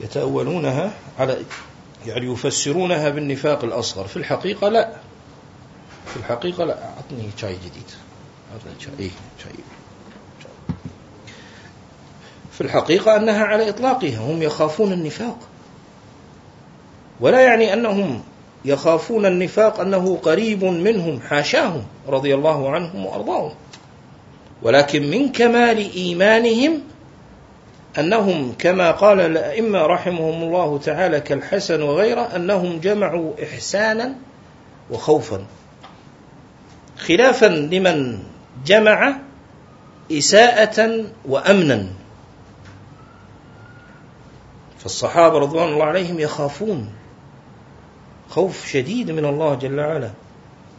[SPEAKER 2] يتأولونها على يعني يفسرونها بالنفاق الأصغر في الحقيقة لا في الحقيقة لا أعطني شاي جديد أعطني شاي إيه، شاي في الحقيقة أنها على إطلاقها هم يخافون النفاق ولا يعني أنهم يخافون النفاق أنه قريب منهم حاشاهم رضي الله عنهم وأرضاهم ولكن من كمال إيمانهم أنهم كما قال الأئمة رحمهم الله تعالى كالحسن وغيره أنهم جمعوا إحسانا وخوفا خلافا لمن جمع إساءة وأمنا فالصحابة رضوان الله عليهم يخافون خوف شديد من الله جل وعلا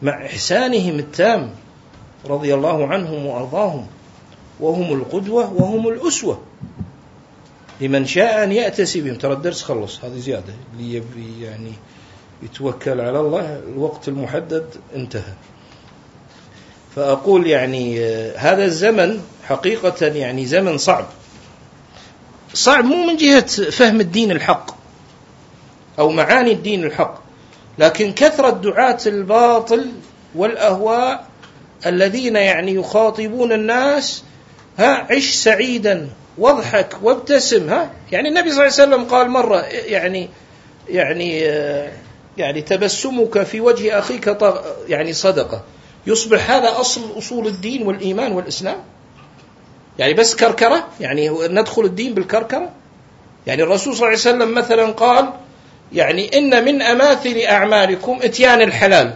[SPEAKER 2] مع إحسانهم التام رضي الله عنهم وأرضاهم وهم القدوة وهم الأسوة لمن شاء أن يأتسي بهم ترى الدرس خلص هذه زيادة اللي يعني يتوكل على الله الوقت المحدد انتهى فأقول يعني آه، هذا الزمن حقيقة يعني زمن صعب صعب مو من جهة فهم الدين الحق أو معاني الدين الحق لكن كثرة دعاة الباطل والأهواء الذين يعني يخاطبون الناس ها عش سعيدا واضحك وابتسم ها يعني النبي صلى الله عليه وسلم قال مرة يعني يعني يعني تبسمك في وجه أخيك يعني صدقة يصبح هذا أصل أصول الدين والإيمان والإسلام يعني بس كركرة يعني ندخل الدين بالكركرة يعني الرسول صلى الله عليه وسلم مثلا قال يعني إن من أماثل أعمالكم إتيان الحلال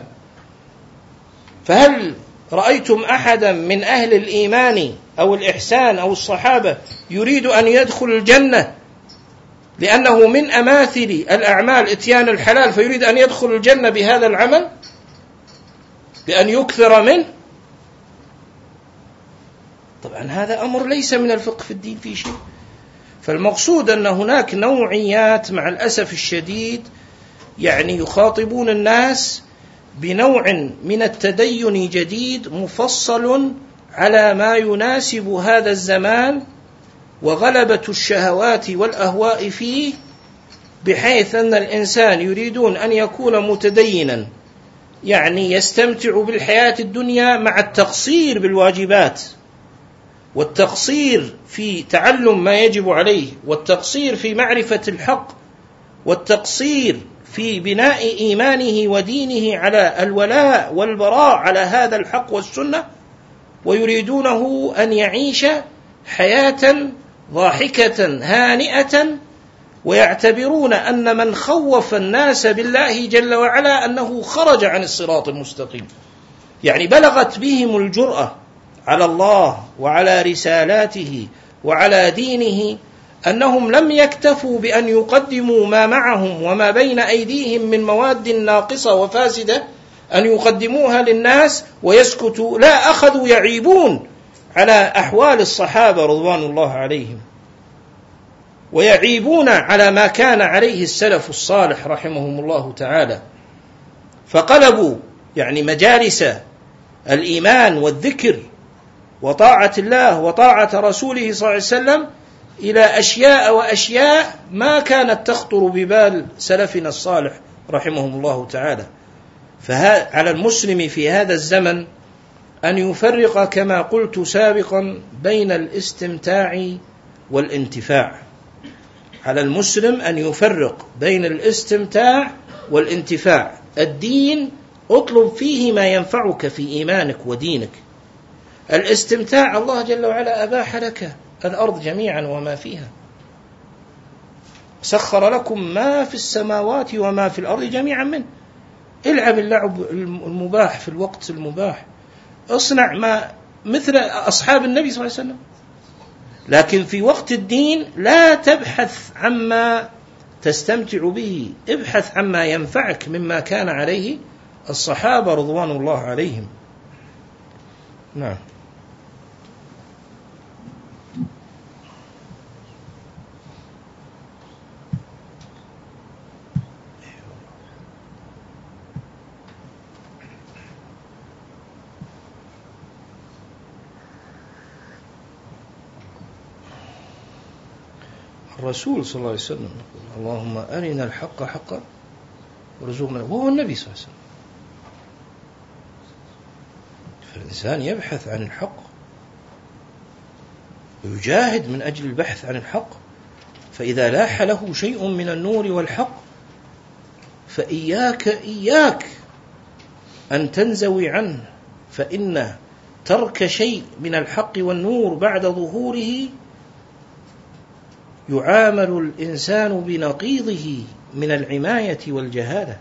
[SPEAKER 2] فهل رأيتم أحدا من أهل الإيمان أو الإحسان أو الصحابة يريد أن يدخل الجنة لأنه من أماثل الأعمال إتيان الحلال فيريد أن يدخل الجنة بهذا العمل بأن يكثر منه طبعا هذا أمر ليس من الفقه في الدين في شيء فالمقصود ان هناك نوعيات مع الاسف الشديد يعني يخاطبون الناس بنوع من التدين جديد مفصل على ما يناسب هذا الزمان وغلبه الشهوات والاهواء فيه بحيث ان الانسان يريدون ان يكون متدينا يعني يستمتع بالحياه الدنيا مع التقصير بالواجبات والتقصير في تعلم ما يجب عليه والتقصير في معرفه الحق والتقصير في بناء ايمانه ودينه على الولاء والبراء على هذا الحق والسنه ويريدونه ان يعيش حياه ضاحكه هانئه ويعتبرون ان من خوف الناس بالله جل وعلا انه خرج عن الصراط المستقيم يعني بلغت بهم الجراه على الله وعلى رسالاته وعلى دينه انهم لم يكتفوا بان يقدموا ما معهم وما بين ايديهم من مواد ناقصه وفاسده ان يقدموها للناس ويسكتوا لا اخذوا يعيبون على احوال الصحابه رضوان الله عليهم ويعيبون على ما كان عليه السلف الصالح رحمهم الله تعالى فقلبوا يعني مجالس الايمان والذكر وطاعة الله وطاعة رسوله صلى الله عليه وسلم إلى أشياء وأشياء ما كانت تخطر ببال سلفنا الصالح رحمهم الله تعالى فعلى المسلم في هذا الزمن أن يفرق كما قلت سابقا بين الاستمتاع والانتفاع على المسلم أن يفرق بين الاستمتاع والانتفاع الدين اطلب فيه ما ينفعك في إيمانك ودينك الاستمتاع الله جل وعلا أباح لك الأرض جميعا وما فيها سخر لكم ما في السماوات وما في الأرض جميعا منه العب اللعب المباح في الوقت المباح اصنع ما مثل أصحاب النبي صلى الله عليه وسلم لكن في وقت الدين لا تبحث عما تستمتع به ابحث عما ينفعك مما كان عليه الصحابة رضوان الله عليهم نعم الرسول صلى الله عليه وسلم اللهم أرنا الحق حقا وارزقنا وهو النبي صلى الله عليه وسلم فالإنسان يبحث عن الحق ويجاهد من أجل البحث عن الحق فإذا لاح له شيء من النور والحق فإياك إياك أن تنزوي عنه فإن ترك شيء من الحق والنور بعد ظهوره يعامل الإنسان بنقيضه من العماية والجهالة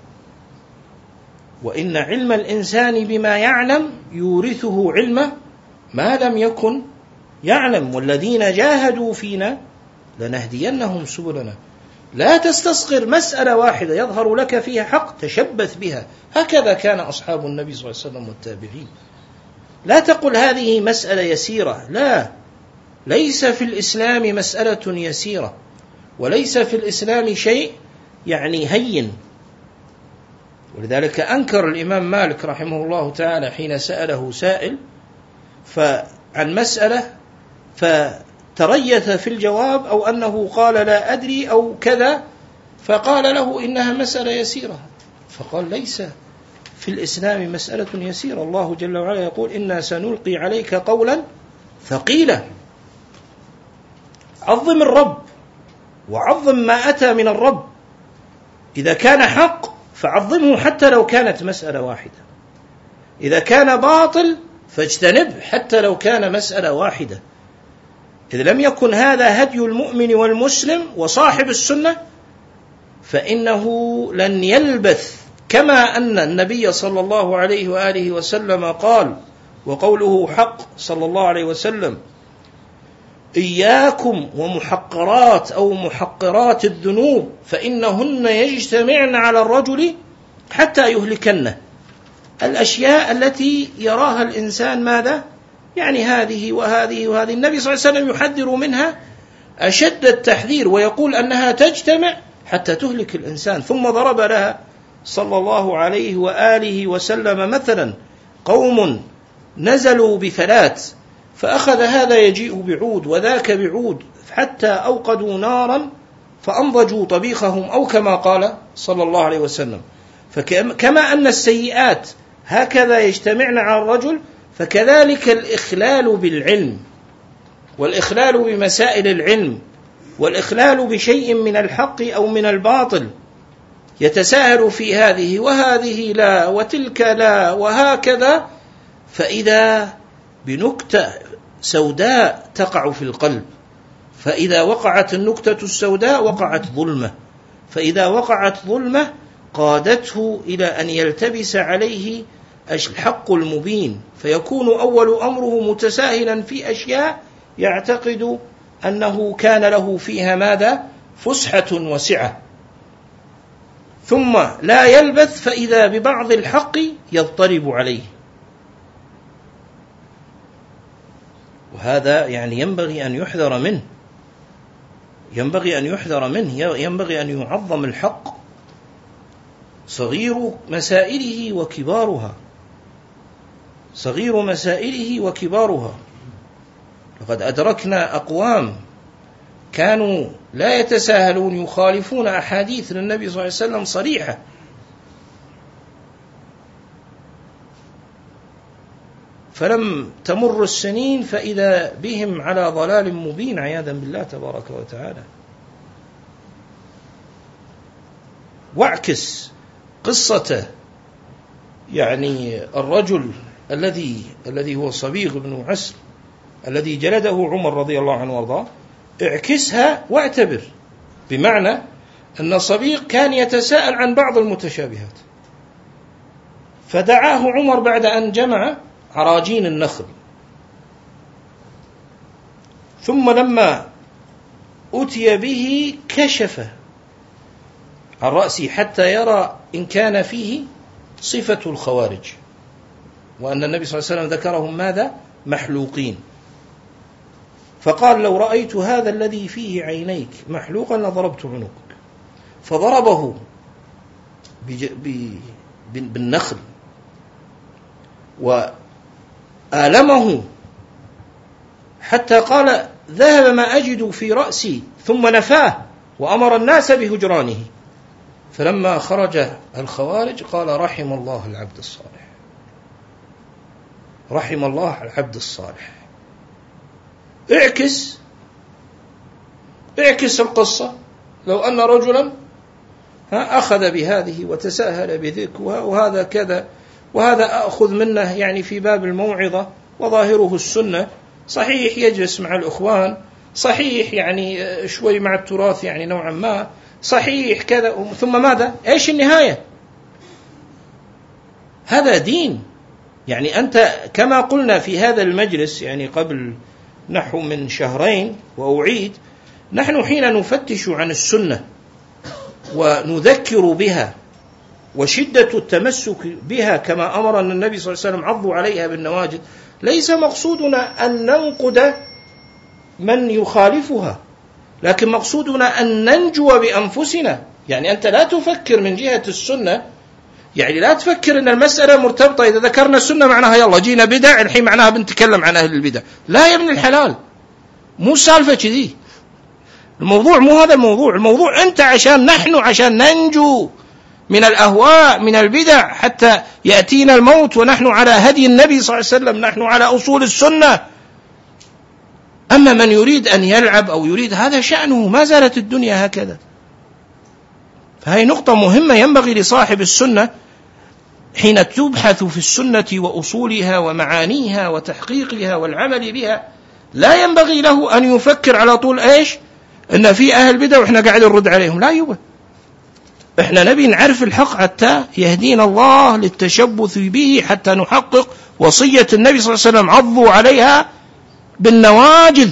[SPEAKER 2] وإن علم الإنسان بما يعلم يورثه علمه ما لم يكن يعلم والذين جاهدوا فينا لنهدينهم سبلنا لا تستصغر مسألة واحدة يظهر لك فيها حق تشبث بها هكذا كان أصحاب النبي صلى الله عليه وسلم والتابعين لا تقل هذه مسألة يسيرة لا ليس في الإسلام مسألة يسيرة وليس في الإسلام شيء يعني هين ولذلك أنكر الإمام مالك رحمه الله تعالى حين سأله سائل عن مسألة فتريث في الجواب أو أنه قال لا أدري أو كذا فقال له إنها مسألة يسيرة فقال ليس في الإسلام مسألة يسيرة الله جل وعلا يقول إنا سنلقي عليك قولا ثقيلا عظم الرب وعظم ما أتى من الرب إذا كان حق فعظمه حتى لو كانت مسألة واحدة إذا كان باطل فاجتنبه حتى لو كان مسألة واحدة إذا لم يكن هذا هدي المؤمن والمسلم وصاحب السنة فإنه لن يلبث كما أن النبي صلى الله عليه وآله وسلم قال وقوله حق صلى الله عليه وسلم إياكم ومحقرات أو محقرات الذنوب فإنهن يجتمعن على الرجل حتى يهلكنه الأشياء التي يراها الإنسان ماذا؟ يعني هذه وهذه وهذه النبي صلى الله عليه وسلم يحذر منها أشد التحذير ويقول أنها تجتمع حتى تهلك الإنسان ثم ضرب لها صلى الله عليه وآله وسلم مثلا قوم نزلوا بفلات فأخذ هذا يجيء بعود وذاك بعود حتى أوقدوا نارا فأنضجوا طبيخهم أو كما قال صلى الله عليه وسلم فكما أن السيئات هكذا يجتمعن على الرجل فكذلك الإخلال بالعلم والإخلال بمسائل العلم والإخلال بشيء من الحق أو من الباطل يتساهل في هذه وهذه لا وتلك لا وهكذا فإذا بنكتة سوداء تقع في القلب فإذا وقعت النكتة السوداء وقعت ظلمة فإذا وقعت ظلمة قادته إلى أن يلتبس عليه الحق المبين فيكون أول أمره متساهلا في أشياء يعتقد أنه كان له فيها ماذا فسحة وسعة ثم لا يلبث فإذا ببعض الحق يضطرب عليه وهذا يعني ينبغي أن يحذر منه ينبغي أن يحذر منه ينبغي أن يعظم الحق صغير مسائله وكبارها صغير مسائله وكبارها لقد أدركنا أقوام كانوا لا يتساهلون يخالفون أحاديث للنبي صلى الله عليه وسلم صريحة فلم تمر السنين فإذا بهم على ضلال مبين عياذا بالله تبارك وتعالى واعكس قصة يعني الرجل الذي الذي هو صبيغ بن عسل الذي جلده عمر رضي الله عنه وارضاه اعكسها واعتبر بمعنى أن صبيغ كان يتساءل عن بعض المتشابهات فدعاه عمر بعد أن جمع عراجين النخل ثم لما أتي به كشف عن رأسه حتى يرى إن كان فيه صفة الخوارج وأن النبي صلى الله عليه وسلم ذكرهم ماذا؟ محلوقين فقال لو رأيت هذا الذي فيه عينيك محلوقا لضربت عنقك فضربه بالنخل و آلمه حتى قال ذهب ما أجد في رأسي ثم نفاه وأمر الناس بهجرانه فلما خرج الخوارج قال رحم الله العبد الصالح رحم الله العبد الصالح اعكس اعكس القصة لو أن رجلا أخذ بهذه وتساهل بذكرها وهذا كذا وهذا أخذ منه يعني في باب الموعظة وظاهره السنة صحيح يجلس مع الإخوان صحيح يعني شوي مع التراث يعني نوعا ما صحيح كذا ثم ماذا إيش النهاية هذا دين يعني أنت كما قلنا في هذا المجلس يعني قبل نحو من شهرين وأعيد نحن حين نفتش عن السنة ونذكر بها وشدة التمسك بها كما أمرنا النبي صلى الله عليه وسلم عضوا عليها بالنواجذ ليس مقصودنا أن ننقد من يخالفها لكن مقصودنا أن ننجو بأنفسنا يعني أنت لا تفكر من جهة السنة يعني لا تفكر أن المسألة مرتبطة إذا ذكرنا السنة معناها يلا جينا بدع الحين معناها بنتكلم عن أهل البدع لا يا ابن الحلال مو سالفة كذي الموضوع مو هذا الموضوع الموضوع أنت عشان نحن عشان ننجو من الأهواء من البدع حتى يأتينا الموت ونحن على هدي النبي صلى الله عليه وسلم نحن على أصول السنة أما من يريد أن يلعب أو يريد هذا شأنه ما زالت الدنيا هكذا فهي نقطة مهمة ينبغي لصاحب السنة حين تبحث في السنة وأصولها ومعانيها وتحقيقها والعمل بها لا ينبغي له أن يفكر على طول إيش إن في أهل بدع وإحنا قاعد نرد عليهم لا يبقى احنا نبي نعرف الحق حتى يهدينا الله للتشبث به حتى نحقق وصية النبي صلى الله عليه وسلم عضوا عليها بالنواجذ